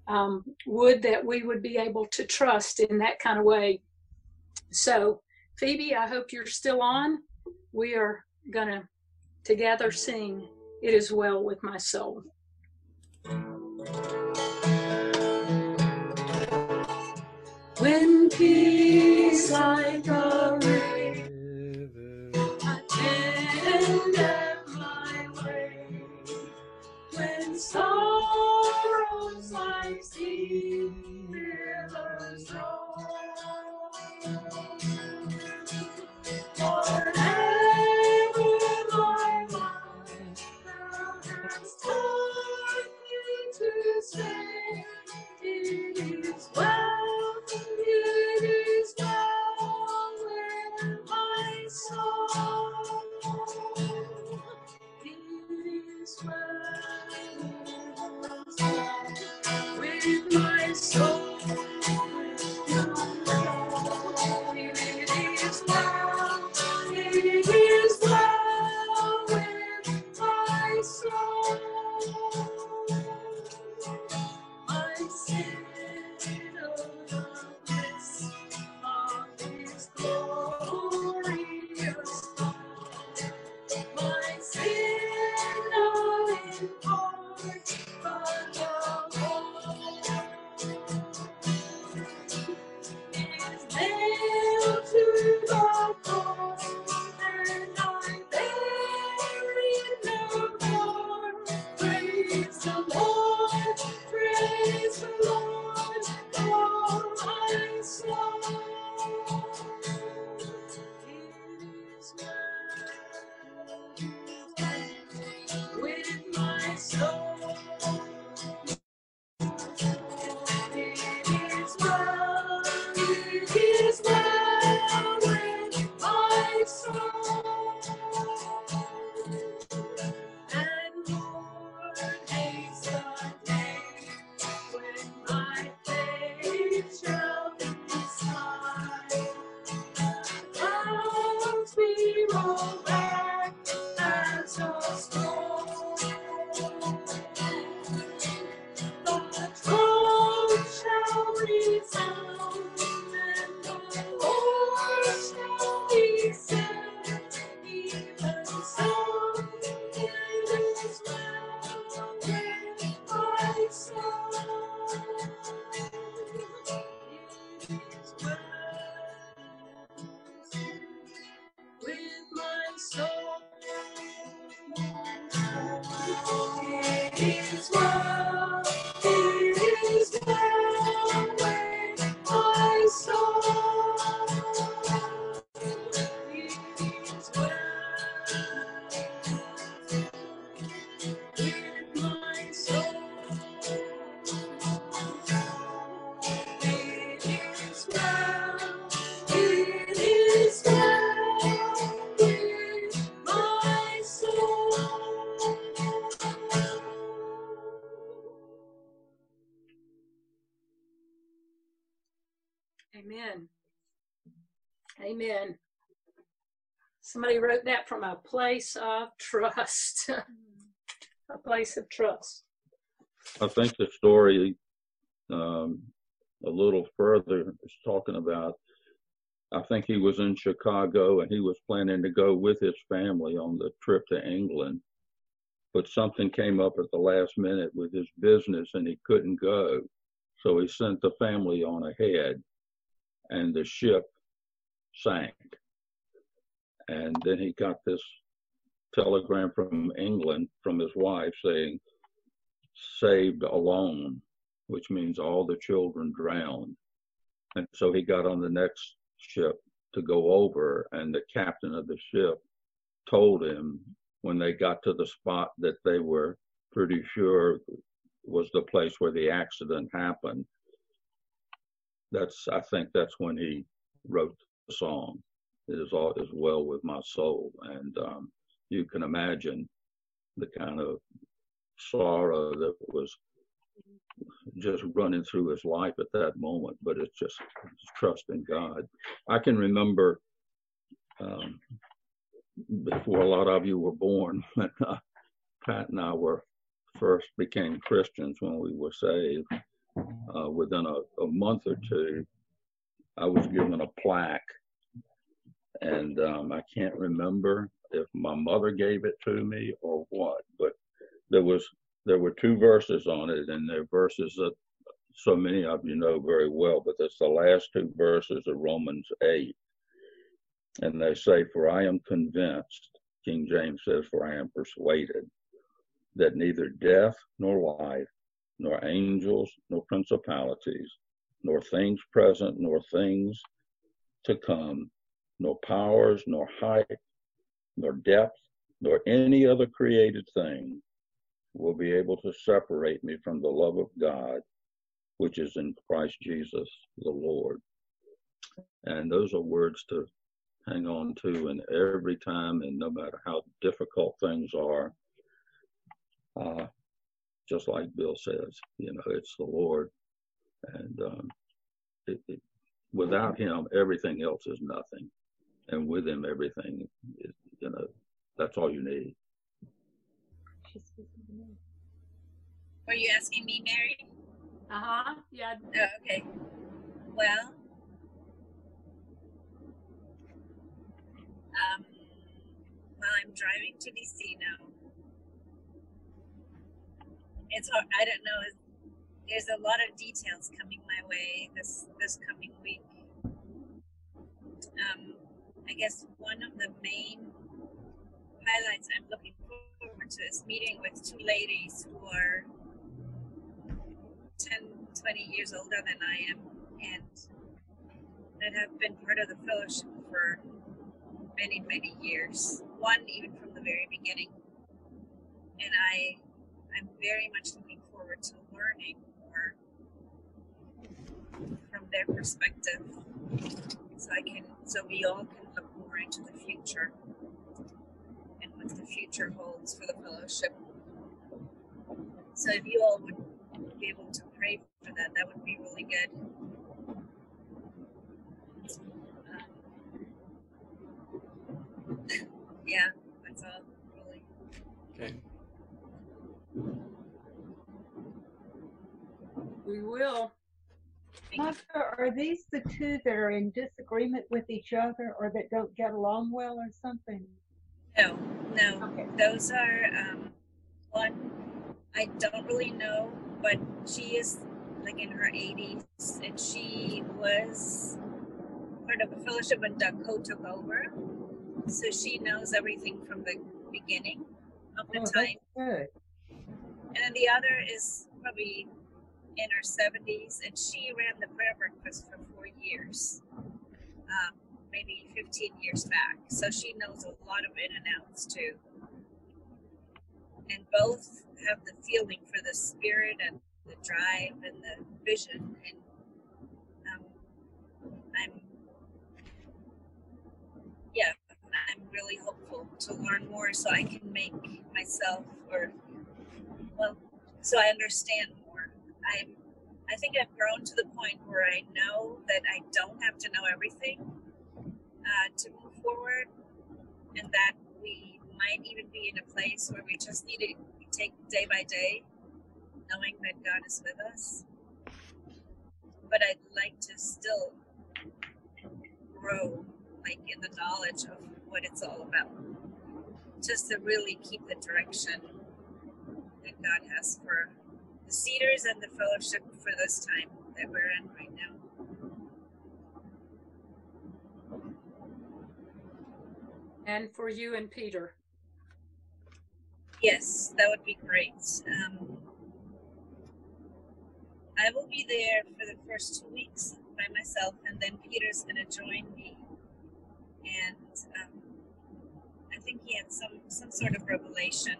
um, would that we would be able to trust in that kind of way. So, Phoebe, I hope you're still on. We are going to together sing, It is Well with My Soul. When peace like a river attendeth my way, when sorrows like sea billows roll, is Somebody wrote that from a place of trust. a place of trust. I think the story um, a little further is talking about. I think he was in Chicago and he was planning to go with his family on the trip to England, but something came up at the last minute with his business and he couldn't go. So he sent the family on ahead and the ship sank. And then he got this telegram from England from his wife saying, saved alone, which means all the children drowned. And so he got on the next ship to go over, and the captain of the ship told him when they got to the spot that they were pretty sure was the place where the accident happened. That's I think that's when he wrote the song. Is all is well with my soul, and um, you can imagine the kind of sorrow that was just running through his life at that moment. But it's just trust in God. I can remember um, before a lot of you were born when uh, Pat and I were first became Christians when we were saved. Uh, within a, a month or two, I was given a plaque, and um, I can't remember if my mother gave it to me or what, but there was there were two verses on it, and they're verses that so many of you know very well, but it's the last two verses of Romans 8. And they say, For I am convinced, King James says, For I am persuaded, that neither death nor life, nor angels, nor principalities, nor things present, nor things to come, nor powers, nor height, nor depth, nor any other created thing will be able to separate me from the love of God, which is in Christ Jesus the Lord. And those are words to hang on to, and every time, and no matter how difficult things are, uh, just like Bill says, you know, it's the Lord, and um, it, it, without Him, everything else is nothing, and with Him, everything is, you know, that's all you need. Were you asking me, Mary? Uh huh. Yeah. Oh, okay. Well, um, well, I'm driving to DC now. It's hard. I don't know. There's a lot of details coming my way this this coming week. Um, I guess one of the main highlights I'm looking forward to is meeting with two ladies who are 10, 20 years older than I am and that have been part of the fellowship for many, many years. One even from the very beginning. And I I'm very much looking forward to learning more from their perspective. So I can so we all can look more into the future and what the future holds for the fellowship. So if you all would be able to pray for that, that would be really good. Um, yeah, that's all really. Okay. We will. Are these the two that are in disagreement with each other or that don't get along well or something? No, no. Okay. Those are um, one I don't really know, but she is like in her 80s, and she was part of a fellowship when Coe took over. So she knows everything from the beginning of the Oh, time. good. And then the other is probably in her 70s, and she ran the prayer breakfast for four years. Um, maybe 15 years back. So she knows a lot of in and outs too. And both have the feeling for the spirit and the drive and the vision. And um, I'm, yeah, I'm really hopeful to learn more so I can make myself, or, well, so I understand I'm, I think I've grown to the point where I know that I don't have to know everything uh, to move forward, and that we might even be in a place where we just need to take day by day, knowing that God is with us. But I'd like to still grow, like in the knowledge of what it's all about, just to really keep the direction that God has for the Cedars and the fellowship for this time that we're in right now. And for you and Peter. Yes, that would be great. Um, I will be there for the first two weeks by myself, and then Peter's going to join me. And um, I think he had some some sort of revelation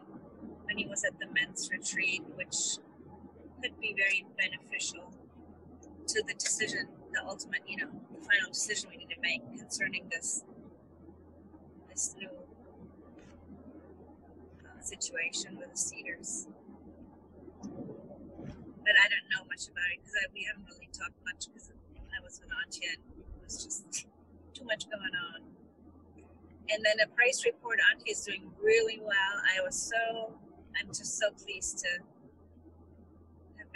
when he was at the men's retreat, which could be very beneficial to the decision, the ultimate, you know, the final decision we need to make concerning this this new uh, situation with the Cedars. But I don't know much about it because we haven't really talked much because I was with Auntie and It was just too much going on. And then a price report, Auntie is doing really well. I was so, I'm just so pleased to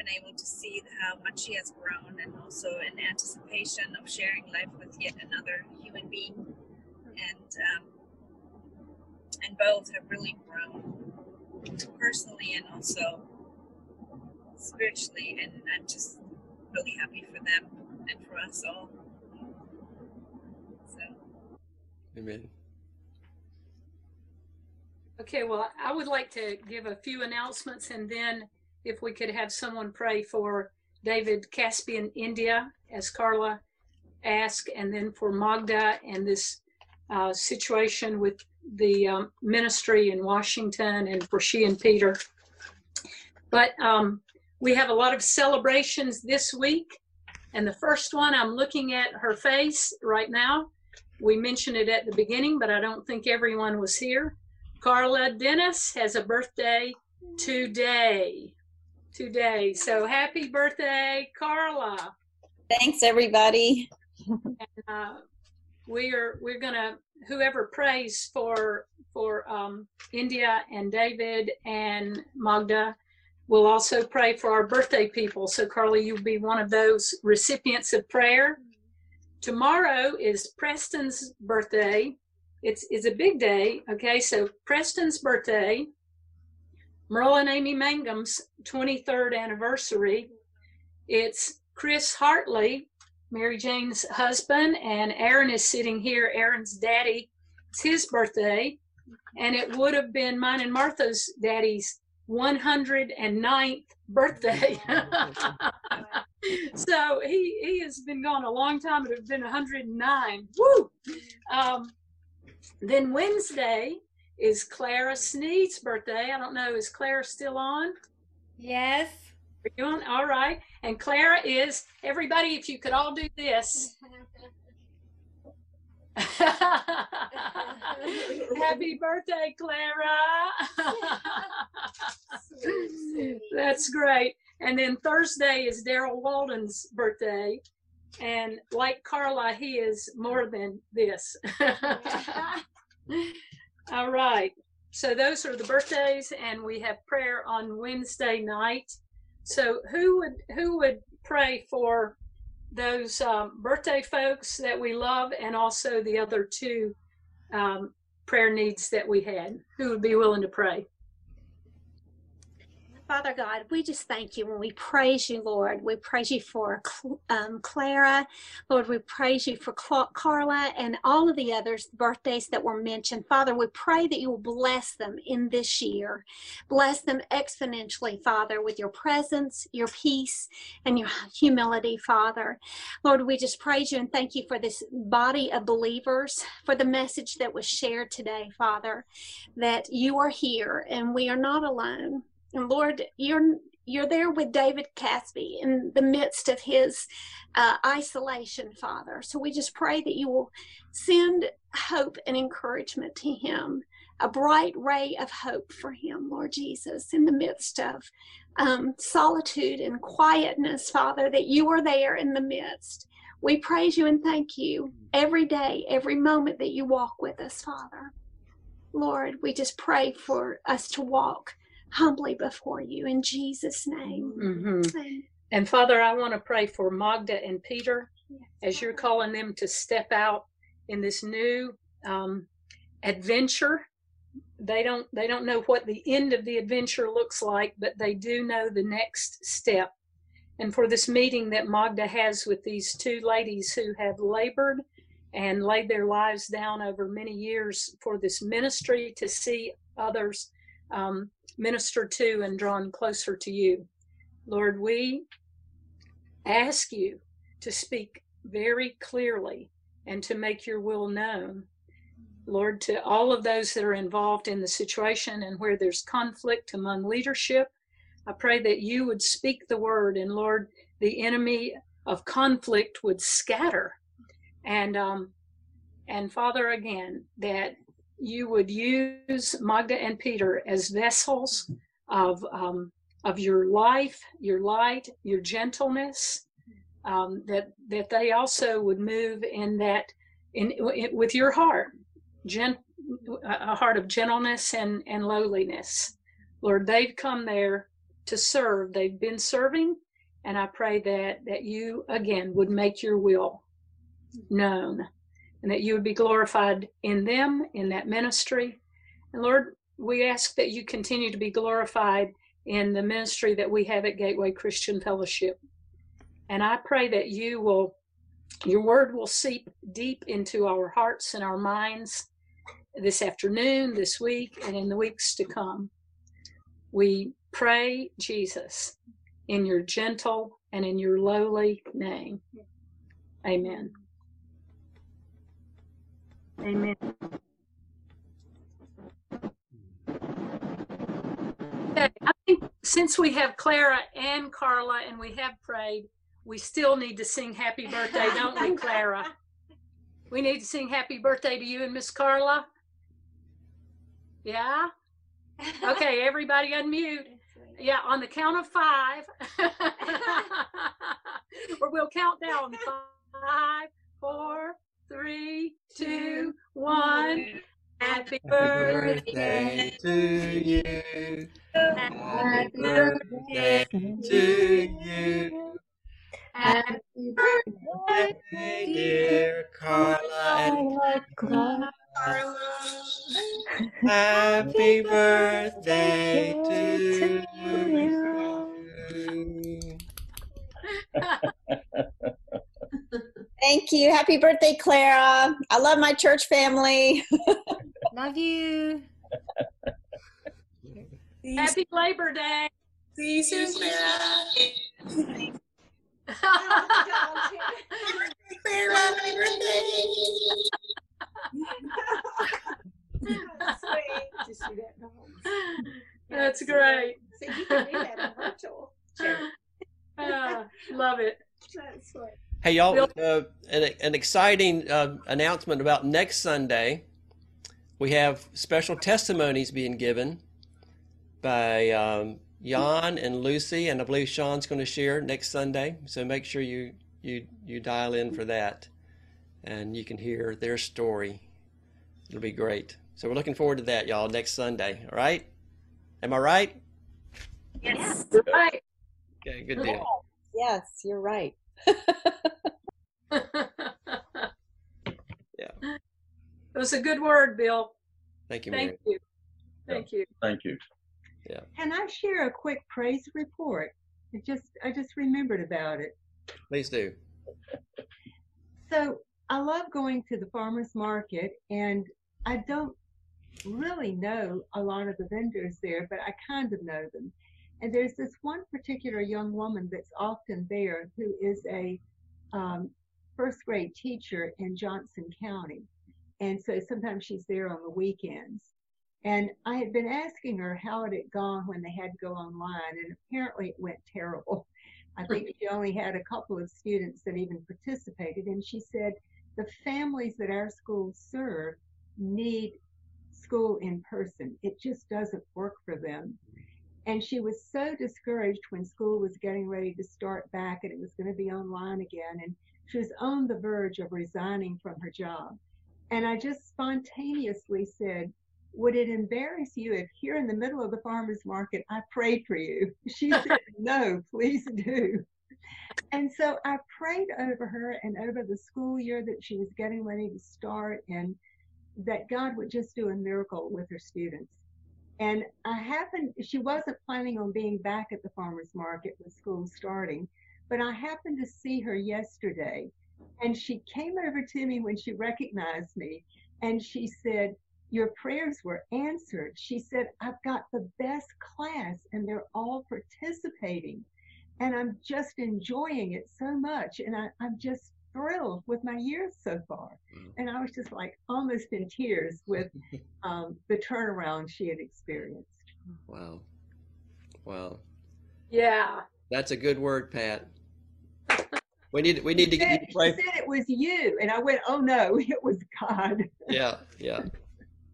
been able to see how much she has grown and also in anticipation of sharing life with yet another human being. And, um, and both have really grown personally and also spiritually. And I'm just really happy for them and for us all. So. Amen. Okay, well, I would like to give a few announcements and then if we could have someone pray for David Casby and India, as Carla asked, and then for Magda and this uh, situation with the um, ministry in Washington and for she and Peter. But um, we have a lot of celebrations this week. And the first one, I'm looking at her face right now. We mentioned it at the beginning, but I don't think everyone was here. Carla Dennis has a birthday today. Today. So happy birthday, Carla. Thanks, everybody. And, uh, we are we're gonna whoever prays for for um, India and David and Magda will also pray for our birthday people. So Carly, you'll be one of those recipients of prayer. Tomorrow is Preston's birthday. It's it's a big day. Okay, so Preston's birthday, Merle and Amy Mangum's 23rd anniversary. It's Chris Hartley, Mary Jane's husband, and Aaron is sitting here. Aaron's daddy. It's his birthday, and it would have been mine and Martha's daddy's 109th birthday. so he he has been gone a long time. It would have been 109. Woo! Um, then Wednesday is Clara Sneed's birthday. I don't know, is Clara still on? Yes. We're doing all right. And Clara is everybody. If you could all do this. Happy birthday, Clara. That's great. And then Thursday is Daryl Walden's birthday. And like Carla, he is more than this. All right. So those are the birthdays, and we have prayer on Wednesday night. So who would who would pray for those um, birthday folks that we love, and also the other two um, prayer needs that we had? Who would be willing to pray? Father God, we just thank you and we praise you, Lord. We praise you for um, Clara. Lord, we praise you for Carla and all of the others' birthdays that were mentioned. Father, we pray that you will bless them in this year. Bless them exponentially, Father, with your presence, your peace, and your humility, Father. Lord, we just praise you and thank you for this body of believers, for the message that was shared today, Father, that you are here and we are not alone. And Lord, you're you're there with David Casby in the midst of his uh, isolation, Father. So we just pray that you will send hope and encouragement to him, a bright ray of hope for him, Lord Jesus, in the midst of um, solitude and quietness, Father, that you are there in the midst. We praise you and thank you every day, every moment that you walk with us, Father. Lord, we just pray for us to walk humbly before you in Jesus' name. Mhm. Amen. And Father, I want to pray for Magda and Peter as you're calling them to step out in this new um, adventure. They don't they don't know what the end of the adventure looks like, but they do know the next step. And for this meeting that Magda has with these two ladies who have labored and laid their lives down over many years for this ministry to see others um, minister to and drawn closer to you. Lord, we ask you to speak very clearly and to make your will known. Lord, to all of those that are involved in the situation and where there's conflict among leadership, I pray that you would speak the word, and Lord, the enemy of conflict would scatter. And um, and Father, again, that you would use Magda and Peter as vessels of um, of your life, your light, your gentleness, um, that that they also would move in that in, in with your heart, gent, a heart of gentleness and and lowliness. Lord, they've come there to serve. They've been serving, and I pray that that you again would make your will known, and that you would be glorified in them in that ministry. And Lord, we ask that you continue to be glorified in the ministry that we have at Gateway Christian Fellowship. And I pray that you will, your word will seep deep into our hearts and our minds this afternoon, this week, and in the weeks to come. We pray, Jesus, in your gentle and in your lowly name. Amen. Amen. Okay, I think since we have Clara and Carla and we have prayed, we still need to sing happy birthday, don't we, Clara? We need to sing happy birthday to you and Miss Carla. Yeah? Okay, everybody unmute. Yeah, on the count of five. or we'll count down. Five, four, three, two, one. Happy birthday to you. Happy birthday to you. Happy birthday, dear Carla and Happy birthday to you. Thank you. Happy birthday, Clara. I love my church family. Love you. Happy Labor Day. See you soon, Clara. Clara, happy birthday. That's great. So you can do that on virtual. Sure. Ah, love it. That's sweet. Hey, y'all, uh, an, an exciting uh, announcement about next Sunday. We have special testimonies being given by um, Jan and Lucy, and I believe Sean's going to share next Sunday. So make sure you, you, you dial in for that and you can hear their story. It'll be great. So we're looking forward to that, y'all, next Sunday. All right? Am I right? Yes. you're Right. Okay, good deal. Yes, you're right. Yeah. It was a good word, Bill. Thank you, Mary. Thank you. Thank you. Thank you. Yeah. Can I share a quick praise report? It just I just remembered about it. Please do. So I love going to the farmers market and I don't really know a lot of the vendors there, but I kind of know them. And there's this one particular young woman that's often there who is a um, first grade teacher in Johnson County. And so sometimes she's there on the weekends. And I had been asking her how it had gone when they had to go online, and apparently it went terrible. I think she only had a couple of students that even participated. And she said the families that our schools serve need school in person. It just doesn't work for them. And she was so discouraged when school was getting ready to start back and it was going to be online again. And She was on the verge of resigning from her job. And I just spontaneously said, Would it embarrass you if here in the middle of the farmer's market I prayed for you? She said, No, please do. And so I prayed over her and over the school year that she was getting ready to start, and that God would just do a miracle with her students. And I happened, she wasn't planning on being back at the farmer's market with school starting, but I happened to see her yesterday. And she came over to me when she recognized me and she said, Your prayers were answered. She said, I've got the best class and they're all participating. And I'm just enjoying it so much. And I, I'm just thrilled with my years so far. And I was just like almost in tears with um, the turnaround she had experienced. Wow. Wow. Yeah. That's a good word, Pat. We need we need to She get you said, to pray. she said it was you. And I went, Oh no, it was God. Yeah, yeah.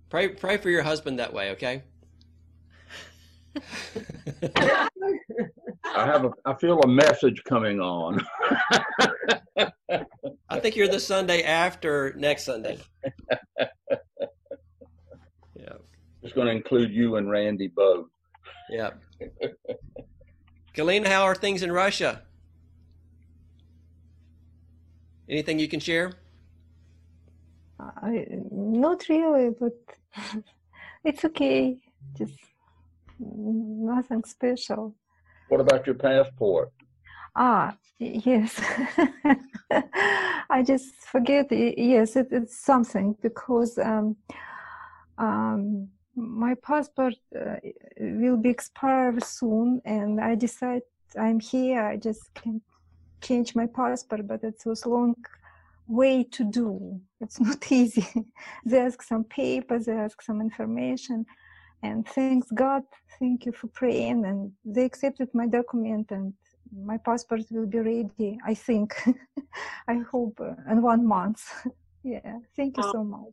Pray pray for your husband that way, okay? I have a, I feel a message coming on. I think you're the Sunday after next Sunday. Yeah, It's going to include you and Randy both. yeah. Galena, how are things in Russia? Anything you can share? I, not really, but it's okay. Just nothing special. What about your passport? Ah, yes. I just forget. Yes, it, it's something because um, um, my passport uh, will be expired soon, and I decide I'm here. I just can change my passport, but it was a long way to do. It's not easy. they ask some papers, they ask some information, and thanks God, thank you for praying, and they accepted my document, and my passport will be ready. I think. I hope uh, in one month. yeah. Thank you so much.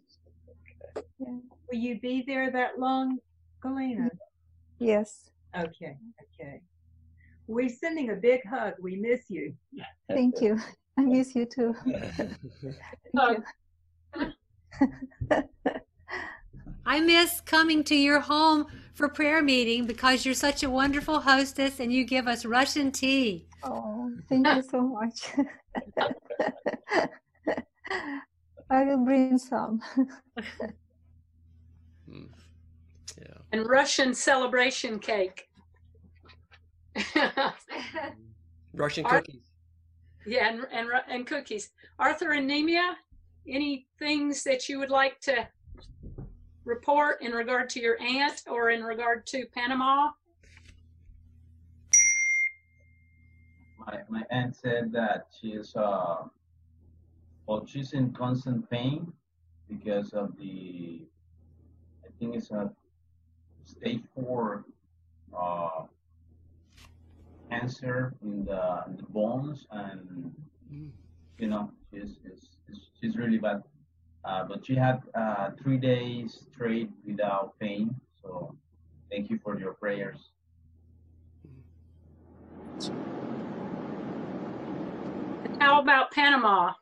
Yeah. Will you be there that long, Galena? Yes. Okay, okay. We're sending a big hug. We miss you. Thank you. I miss you too. Thank you. I miss coming to your home for prayer meeting because you're such a wonderful hostess and you give us Russian tea. Oh, thank you so much. I will bring some. Hmm. And Russian celebration cake. Russian Ar- cookies. Yeah, and, and and cookies. Arthur and Nemia, any things that you would like to report in regard to your aunt or in regard to Panama? my, my aunt said that she's uh well she's in constant pain because of the I think it's a stage four uh cancer in the, in the bones and you know she's she's, she's really bad uh, but she had uh, three days straight without pain so thank you for your prayers How about Panama?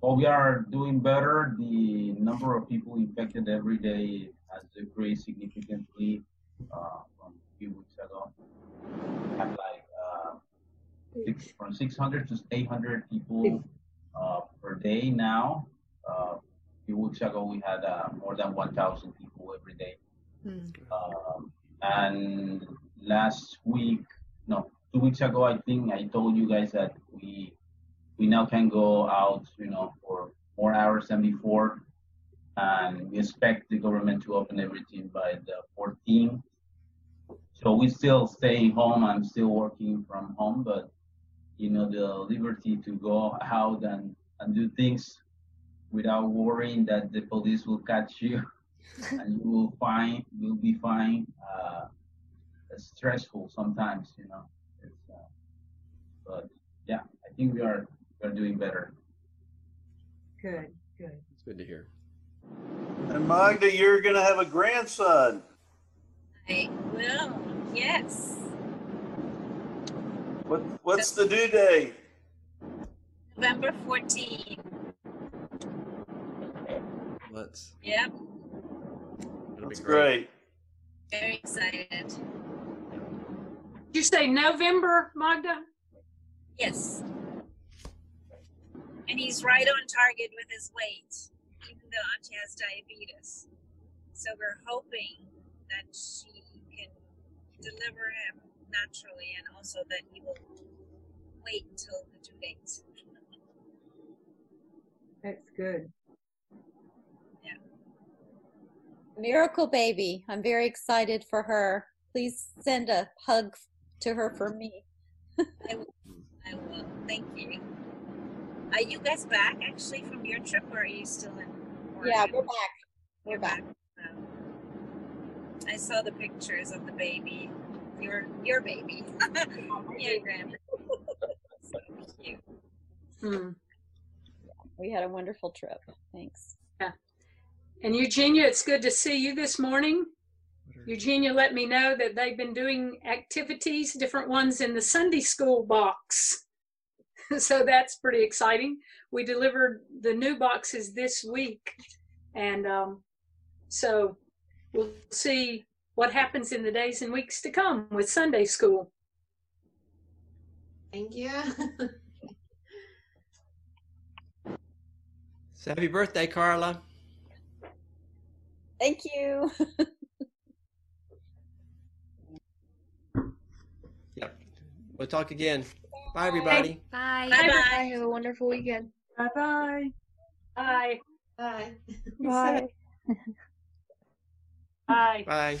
Well, we are doing better. The number of people infected every day has decreased significantly uh, from a few weeks ago. We have like uh, six, from 600 to 800 people uh, per day now. Uh, a few weeks ago, we had uh, more than 1,000 people every day. Um, and last week, no, two weeks ago, I think I told you guys that we we now can go out, you know, for more hours than before, and we expect the government to open everything by the 14th. So we still stay home. I'm still working from home, but you know, the liberty to go out and and do things without worrying that the police will catch you and you will find you'll be fine. Uh, it's stressful sometimes, you know. It's, uh, but yeah, I think we are we're doing better. Good, good. It's good to hear. And Magda, you're going to have a grandson. I will, yes. What, what's the due date? November 14. Let's. Yep, That'll be That's great. great. very excited. Did you say November, Magda? Yes. And he's right on target with his weight, even though Auntie has diabetes. So we're hoping that she can deliver him naturally and also that he will wait until the due date. That's good. Miracle baby. I'm very excited for her. Please send a hug to her for me. I will. I will. Thank you. Are you guys back actually from your trip or are you still in Yeah, we're back. We're back. Um, I saw the pictures of the baby. Your your baby. your grandma. so cute. Hmm. We had a wonderful trip. Thanks. Yeah. And Eugenia, it's good to see you this morning. Eugenia let me know that they've been doing activities, different ones in the Sunday school box. so that's pretty exciting. We delivered the new boxes this week. And um, so we'll see what happens in the days and weeks to come with Sunday school. Thank you. So happy birthday, Carla. Thank you. Yep. We'll talk again. Bye, everybody. Bye. Bye bye. Have a wonderful weekend. Bye bye. Bye. Bye. Bye. Bye. Bye.